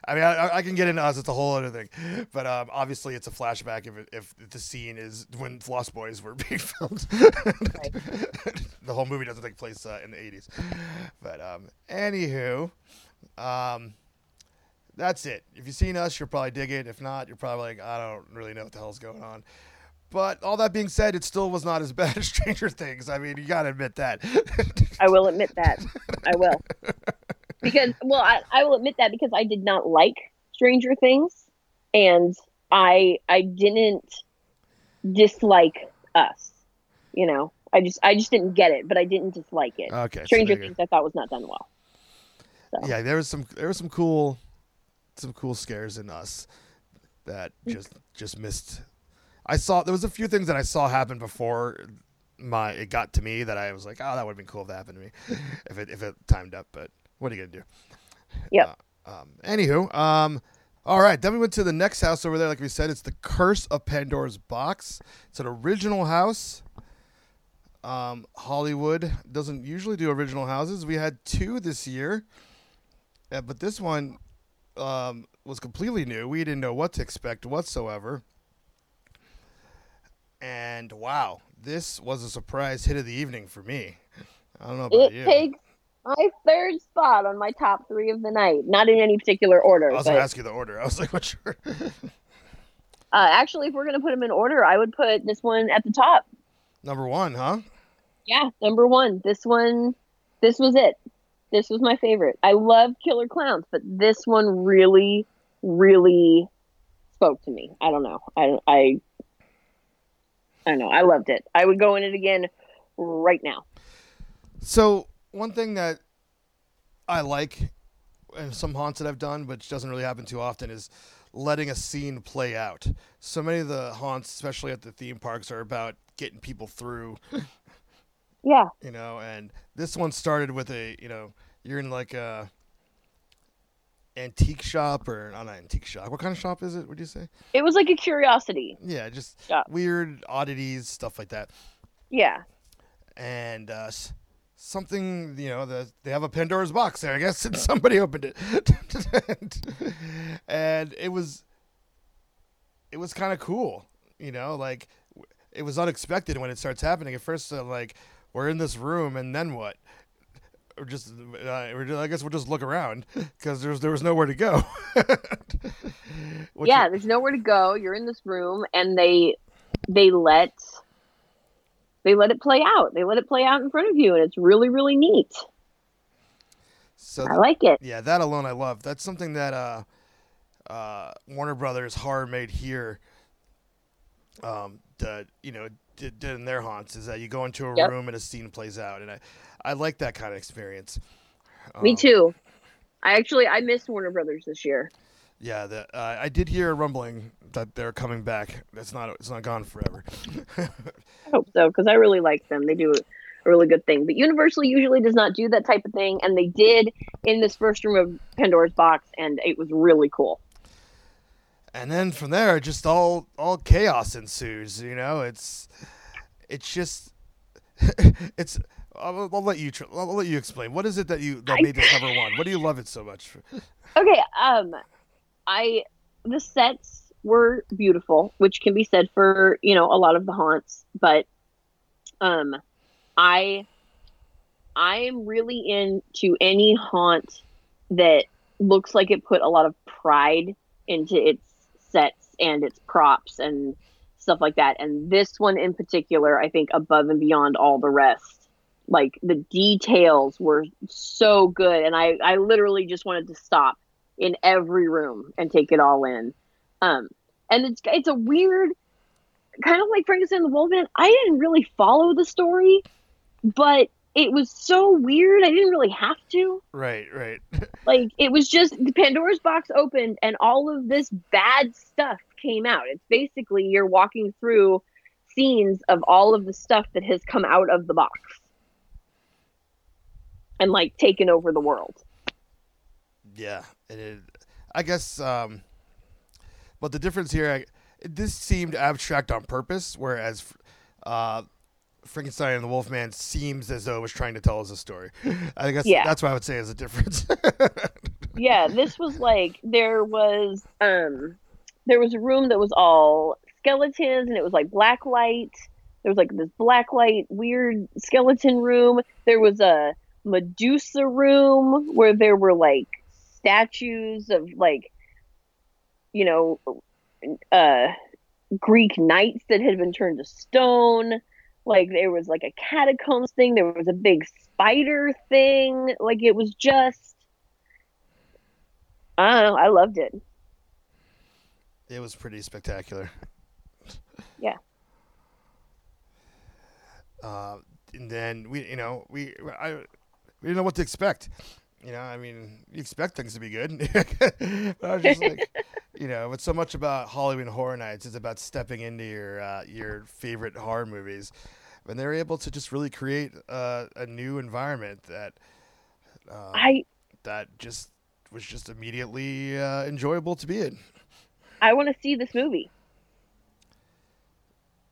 I mean, I, I can get into us. It's a whole other thing, but um, obviously it's a flashback if it, if the scene is when Lost Boys were being filmed. the whole movie doesn't take place uh, in the eighties, but um, anywho, um, that's it. If you've seen us, you'll probably dig it. If not, you're probably like, I don't really know what the hell's going on. But all that being said, it still was not as bad as Stranger Things. I mean, you got to admit that. I will admit that. I will. Because, well, I, I will admit that because I did not like Stranger Things, and I I didn't dislike us. You know, I just I just didn't get it, but I didn't dislike it. okay. Stranger go. Things I thought was not done well. So. yeah there was some there was some cool some cool scares in us that just just missed i saw there was a few things that i saw happen before my it got to me that i was like oh that would have been cool if that happened to me if it if it timed up but what are you gonna do Yeah. uh, um anywho um all right then we went to the next house over there like we said it's the curse of pandora's box it's an original house um, Hollywood doesn't usually do original houses. We had two this year, uh, but this one um, was completely new. We didn't know what to expect whatsoever. And wow, this was a surprise hit of the evening for me. I don't know about It you. takes my third spot on my top three of the night. Not in any particular order. I was but, going to ask you the order. I was like, what's your. uh, actually, if we're going to put them in order, I would put this one at the top. Number one, huh? Yeah, number one. This one, this was it. This was my favorite. I love Killer Clowns, but this one really, really spoke to me. I don't know. I I I don't know. I loved it. I would go in it again right now. So one thing that I like and some haunts that I've done, which doesn't really happen too often, is letting a scene play out. So many of the haunts, especially at the theme parks, are about getting people through. Yeah. You know, and this one started with a you know you're in like a antique shop or not an antique shop. What kind of shop is it? Would you say? It was like a curiosity. Yeah, just Shop. weird oddities, stuff like that. Yeah. and uh, something you know the, they have a Pandora's box there, I guess, and somebody opened it, and, it was it was kind of cool, you know, like it was unexpected when it starts happening. At first, uh, like we're in this room, and then what? Or just, uh, we're just, I guess we'll just look around because there's there was nowhere to go. Yeah, there's nowhere to go. You're in this room and they they let they let it play out. They let it play out in front of you and it's really really neat. So I like it. Yeah, that alone I love. That's something that uh, uh, Warner Brothers horror made here. Um, that you know did, did in their haunts is that you go into a Yep. room and a scene plays out, and I, I like that kind of experience. Me Um, too. I actually I missed Warner Brothers this year. Yeah, the, uh, I did hear a rumbling that they're coming back. That's not it's not gone forever. I hope so because I really like them. They do a really good thing. But Universal usually does not do that type of thing, and they did in this first room of Pandora's box, and it was really cool. And then from there, just all all chaos ensues. You know, it's it's just it's. I'll, I'll let you. Tr- I'll let you explain. What is it that you that made this number one? What do you love it so much? For? Okay, um, I the sets were beautiful, which can be said for you know a lot of the haunts, but um, I I am really into any haunt that looks like it put a lot of pride into its sets and its props and stuff like that. And this one in particular, I think above and beyond all the rest. Like the details were so good, and I I literally just wanted to stop in every room and take it all in. Um, and it's it's a weird, kind of like Frankenstein and the Wolfman. I didn't really follow the story, but it was so weird. I didn't really have to. Right, right. Like it was just the Pandora's box opened and all of this bad stuff came out. It's basically you're walking through scenes of all of the stuff that has come out of the box and like taken over the world. Yeah, and it, I guess. Um, but the difference here, I, this seemed abstract on purpose, whereas uh, Frankenstein and the Wolfman seems as though it was trying to tell us a story. I guess Yeah. that's what I would say is a difference. yeah this was like there was um there was a room that was all skeletons and it was like black light there was like this black light weird skeleton room there was a medusa room where there were like statues of like you know uh greek knights that had been turned to stone like there was like a catacombs thing there was a big spider thing like it was just I don't know. I loved it. it was pretty spectacular. Yeah. Uh, and then we, you know, we, I, we didn't know what to expect. You know, I mean, you expect things to be good. but I was just like, you know, it's so much about Halloween Horror Nights. It's about stepping into your uh, your favorite horror movies, and they're able to just really create uh, a new environment that uh, I that just was just immediately uh, enjoyable to be in. I want to see this movie.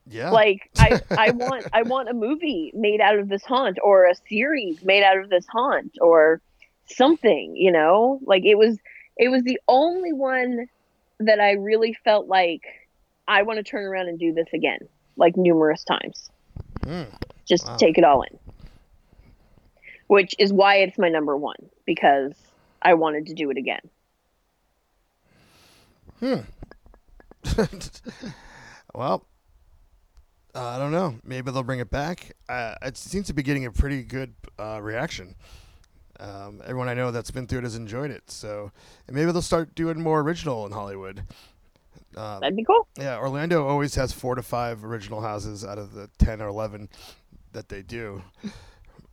Yeah, Like I I want I want a movie made out of this haunt or a series made out of this haunt or something, you know? Like it was it was the only one that I really felt like I want to turn around and do this again, like numerous times. Hmm. Just Wow. take it all in. Which is why it's my number 1 because I wanted to do it again. Hmm. well, uh, I don't know. Maybe they'll bring it back. Uh, it seems to be getting a pretty good uh, reaction. Um, everyone I know that's been through it has enjoyed it. So and maybe they'll start doing more original in Hollywood. Uh, That'd be cool. yeah, Orlando always has four to five original houses out of the ten or eleven that they do,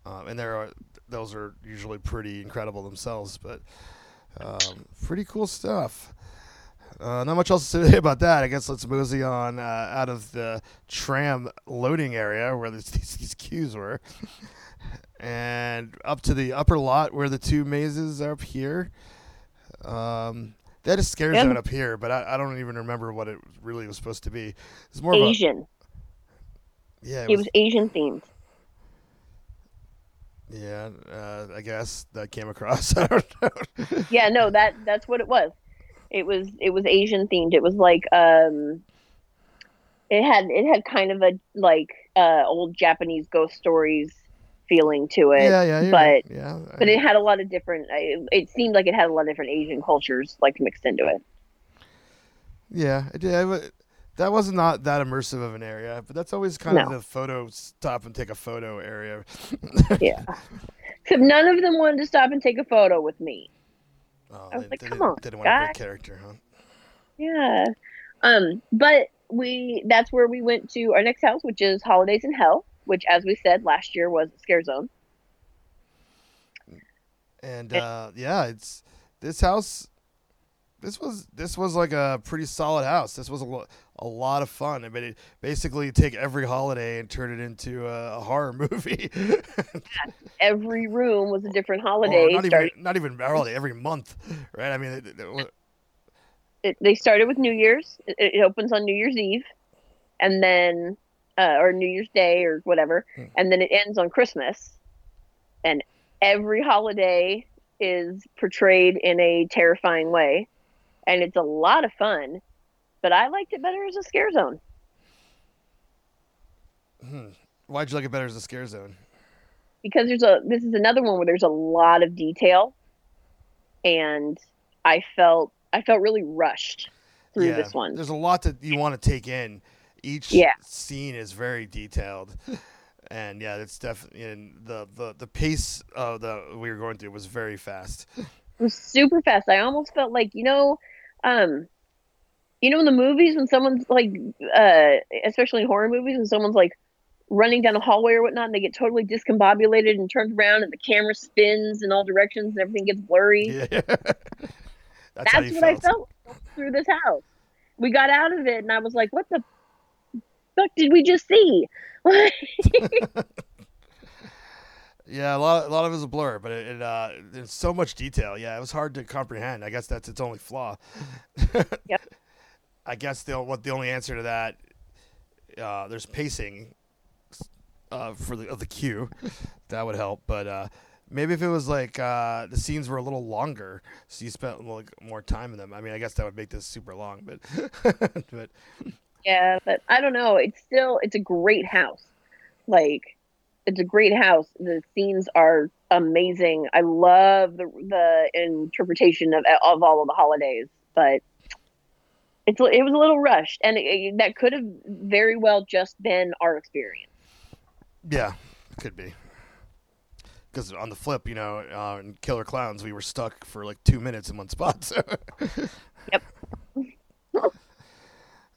um, and there are those are usually pretty incredible themselves. But Um, pretty cool stuff. Uh, not much else to say about that. I guess let's mosey on uh, out of the tram loading area where these, these queues were, and up to the upper lot where the two mazes are up here. Um, they had scare zone up here, but I, I don't even remember what it really was supposed to be. It's more Asian. of a yeah, It was Asian themed. yeah. Uh, I guess that came across. I don't know. Yeah, no, that that's what it was. It was it was Asian themed. It was like um it had it had kind of a like uh old Japanese ghost stories feeling to it. yeah, yeah, you're but yeah. but it had a lot of different it, it seemed like it had a lot of different Asian cultures like mixed into it. Yeah, it did. But that was not that immersive of an area, but that's always kind of the photo stop and take a photo area. Yeah. Except none of them wanted to stop and take a photo with me. Oh, I was they, like, they "Come didn't, on, didn't want to break character, huh? Yeah. Um, but we that's where we went to our next house, which is Holidays in Hell, which as we said last year was a scare zone. And Eh. uh, yeah, it's this house. This was this was like a pretty solid house. This was a, lo- a lot of fun. I mean, it basically take every holiday and turn it into a, a horror movie. Every room was a different or holiday. not even not even holiday every month, right? I mean, it, it- it, they started with New Year's. It opens on New Year's Eve, and then uh, or New Year's Day or whatever, Hmm. and then it ends on Christmas. And every holiday is portrayed in a terrifying way, and it's a lot of fun. But I liked it better as a scare zone. hmm. why'd you like it better as a scare zone? because there's a this is another one where there's a lot of detail and i felt i felt really rushed through Yeah, this one There's a lot that you want to take in. Each Yeah. scene is very detailed. And yeah, it's definitely in the, the the pace of the we were going through was very fast. it was super fast i almost felt like you know um you know in the movies when someone's like uh especially horror movies when someone's like running down a hallway or whatnot and they get totally discombobulated and turned around and the camera spins in all directions and everything gets blurry Yeah, that's, That's what I felt. felt through this house. We got out of it, and I was like, "What the fuck did we just see?" Yeah, a lot, a lot of it was a blur, but it, it uh, there's so much detail. Yeah, it was hard to comprehend. I guess that's its only flaw. Yep. I guess the what the only answer to that, uh, there's pacing, uh, for the of the queue, that would help. But uh, maybe if it was like uh, the scenes were a little longer, so you spent like more time in them. I mean, I guess that would make this super long, but but yeah, but I don't know. It's still it's a great house. Like, it's a great house. The scenes are amazing. I love the the interpretation of of all of the holidays, but. It's, it was a little rushed, and it, it- that could have very well just been our experience. Yeah, could be. Because on the flip, you know, uh, in Killer Clowns, we were stuck for like two minutes in one spot. So. Yep.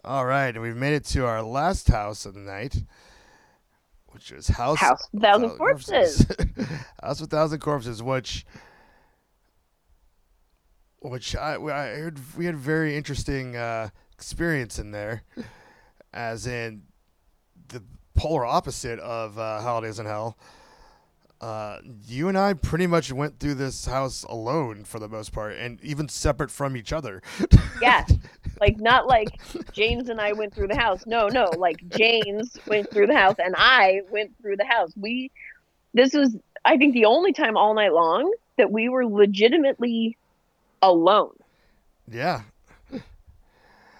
All right, and we've made it to our last house of the night, which is House House of Thousand Corpses. house with Thousand Corpses, which, which I, I heard we had very interesting uh, experience in there, as in the polar opposite of uh, Holidays in Hell. Uh, you and I pretty much went through this house alone for the most part, and even separate from each other. Yeah. Like not like James and I went through the house. No, no, like James went through the house and I went through the house. We this was I think the only time all night long that we were legitimately alone, yeah.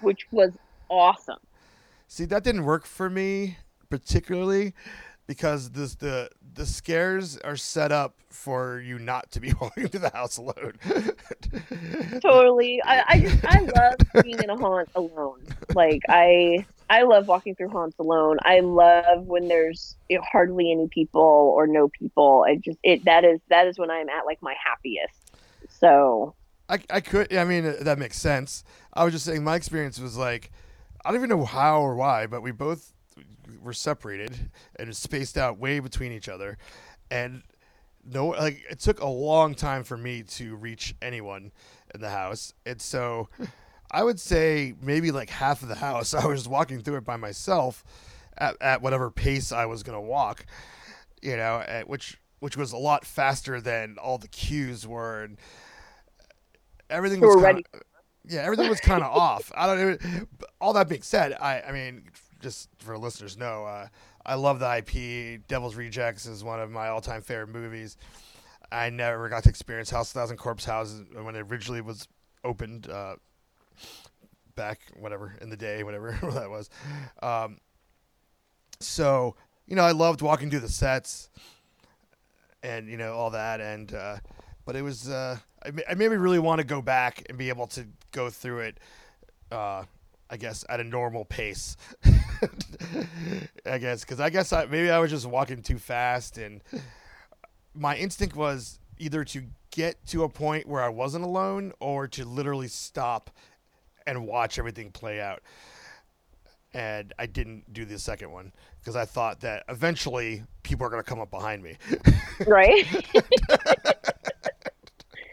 which was awesome. See, that didn't work for me particularly because this the the scares are set up for you not to be walking through the house alone. Totally. I, I just I love being in a haunt alone. Like I I love walking through haunts alone. I love when there's you know, hardly any people or no people. I just it that is that is when I'm at like my happiest. So I I could I mean that makes sense. I was just saying my experience was like I don't even know how or why, but we both were separated and spaced out way between each other, and no, like it took a long time for me to reach anyone in the house, and so I would say maybe like half of the house I was walking through it by myself at, at whatever pace I was gonna walk, you know, at, which which was a lot faster than all the cues were, and everything was kind of yeah, everything was kind of off. I don't know. All that being said, I I mean, just for listeners know, uh, I love the IP. Devil's Rejects is one of my all-time favorite movies. I never got to experience House of Thousand Corpse Houses when it originally was opened uh, back, whatever in the day, whatever that was. Um, so you know, I loved walking through the sets and you know all that, and uh, but it was uh, I, I made me really want to go back and be able to go through it. Uh, I guess at a normal pace. I guess because I guess I, maybe I was just walking too fast, and my instinct was either to get to a point where I wasn't alone or to literally stop and watch everything play out. And I didn't do the second one because I thought that eventually people are going to come up behind me. Right.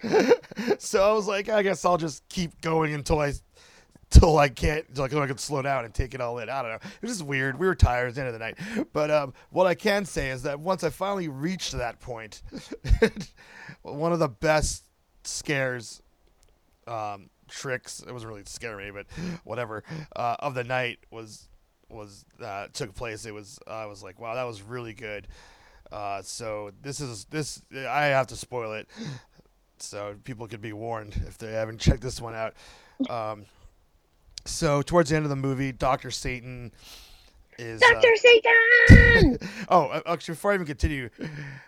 so I was like, I guess I'll just keep going until I till I can't until I can slow down and take it all in. I don't know. It was just weird. We were tired at the end of the night. But um, what I can say is that once I finally reached that point, one of the best scares um, tricks it wasn't really scare me, but whatever uh, of the night was was uh, took place. It was I was like, wow, that was really good. Uh, so this is this I have to spoil it, so people could be warned if they haven't checked this one out. Um, so towards the end of the movie, Doctor Satan is Doctor Satan. oh, uh, actually, before I even continue,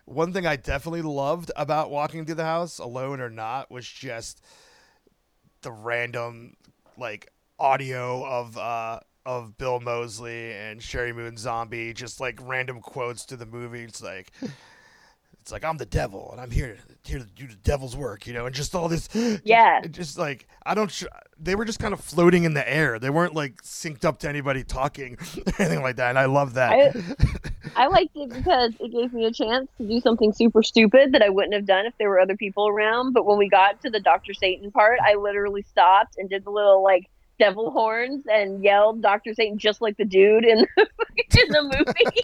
one thing I definitely loved about walking through the house, alone or not, was just the random like audio of uh of Bill Moseley and Sheri Moon Zombie, just like random quotes to the movie. It's like it's like I'm the devil and I'm here here to do the devil's work, you know, and just all this. Yeah. Just, just like I don't. Sh- they were just kind of floating in the air. They weren't like synced up to anybody talking, anything like that. And I love that. I, I liked it because it gave me a chance to do something super stupid that I wouldn't have done if there were other people around. But when we got to the Doctor Satan part, I literally stopped and did the little like devil horns and yelled Doctor Satan just like the dude in the, in the movie.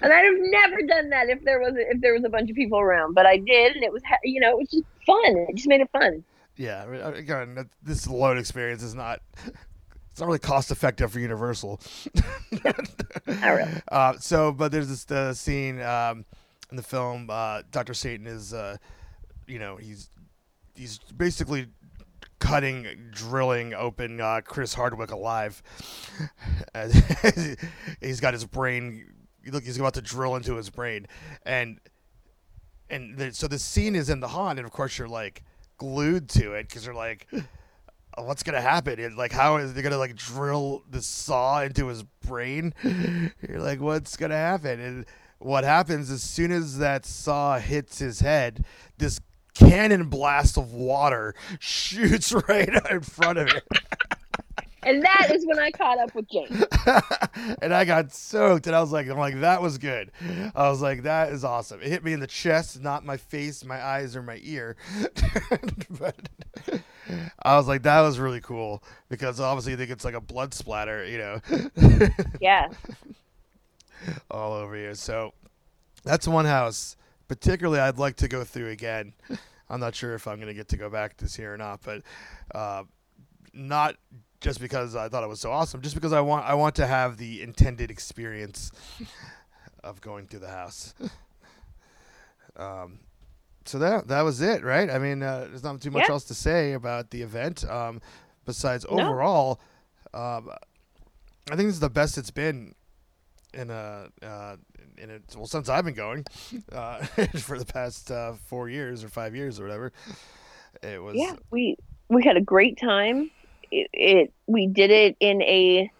And I'd have never done that if there was a, if there was a bunch of people around, but I did, and it was you know it was just fun. It just made it fun. Yeah, again, this load experience is not. It's not really cost effective for Universal. not really. Uh, so, but there's this the scene um, in the film. Uh, Doctor Satan is, uh, you know, he's he's basically cutting, drilling open uh, Chris Hardwick alive. he's got his brain look he's about to drill into his brain. And and the, so the scene is in the haunt and of course you're like glued to it because you're like oh, what's gonna happen? And like how is they gonna like drill the saw into his brain? You're like what's gonna happen? And what happens as soon as that saw hits his head this cannon blast of water shoots right in front of it and that is when I caught up with James. and I got soaked, and I was like, I'm like, that was good. I was like, that is awesome. It hit me in the chest, not my face, my eyes, or my ear. but I was like, that was really cool because obviously you think it's like a blood splatter, you know. yeah. All over you. So that's one house. Particularly, I'd like to go through again. I'm not sure if I'm going to get to go back this year or not, but uh, not just because I thought it was so awesome, just because I want I want to have the intended experience of going through the house. um, so that that was it, right? I mean, uh, there's not too much yeah. else to say about the event. Um, besides, no. overall, um, I think this is the best it's been in a uh, in it well since I've been going uh, for the past uh, four years or five years or whatever. It was yeah we we had a great time it, it we did it in a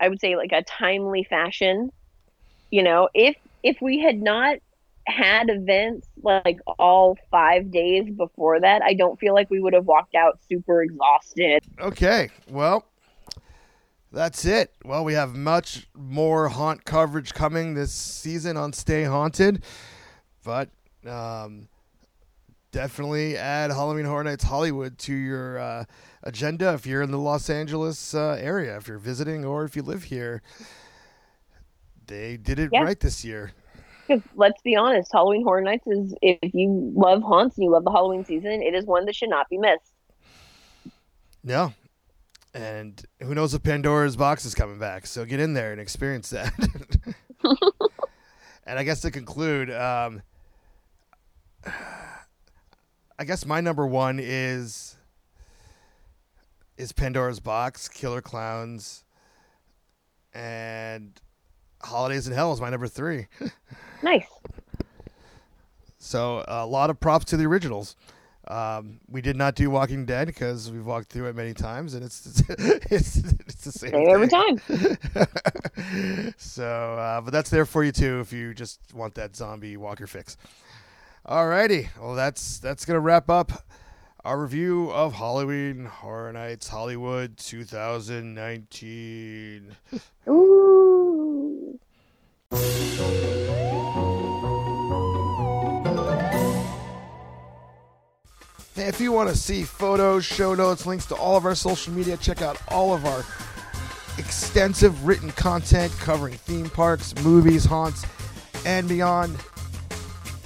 I would say like a timely fashion. You know, if if we had not had events like all five days before that, I don't feel like we would have walked out super exhausted. Okay, well, that's it. Well, we have much more haunt coverage coming this season on Stay Haunted, but Um, definitely add Halloween Horror Nights Hollywood to your uh, agenda if you're in the Los Angeles uh, area, if you're visiting, or if you live here. They did it Yeah. right this year. Because let's be honest, Halloween Horror Nights is if you love haunts and you love the Halloween season, it is one that should not be missed. No. And who knows if Pandora's box is coming back? So get in there and experience that. and I guess to conclude, um, I guess my number one is is Pandora's box, Killer Clowns, and Holidays in Hell is my number three. Nice. So a lot of props to the originals. Um, we did not do Walking Dead because we've walked through it many times, and it's it's it's, the same Same every time. so, uh, but that's there for you too if you just want that zombie walker fix. Alrighty, well that's that's gonna wrap up our review of Halloween Horror Nights Hollywood 2019. Ooh. If you want to see photos, show notes, links to all of our social media, check out all of our extensive written content covering theme parks, movies, haunts, and beyond.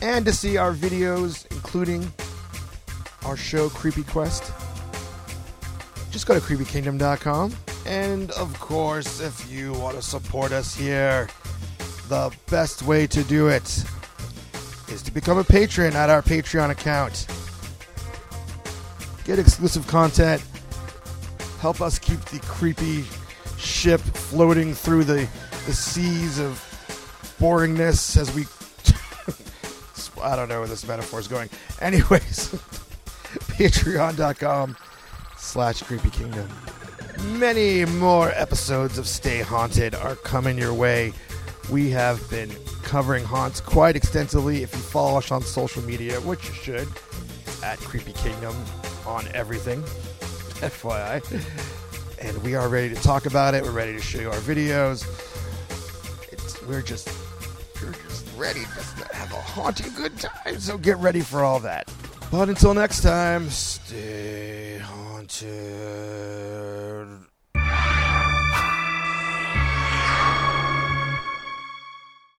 And to see our videos, including our show Creepy Quest, just go to creepykingdom.com. And of course, if you want to support us here, the best way to do it is to become a patron at our Patreon account get exclusive content, help us keep the creepy ship floating through the, the seas of boringness as we. I don't know where this metaphor is going. Anyways, patreon.com slash creepy kingdom. Many more episodes of Stay Haunted are coming your way. We have been covering haunts quite extensively. If you follow us on social media, which you should, at Creepy Kingdom on everything, FYI. And we are ready to talk about it. We're ready to show you our videos. It's, we're just we're just ready to have a haunting good time. So get ready for all that. But until next time, stay haunted.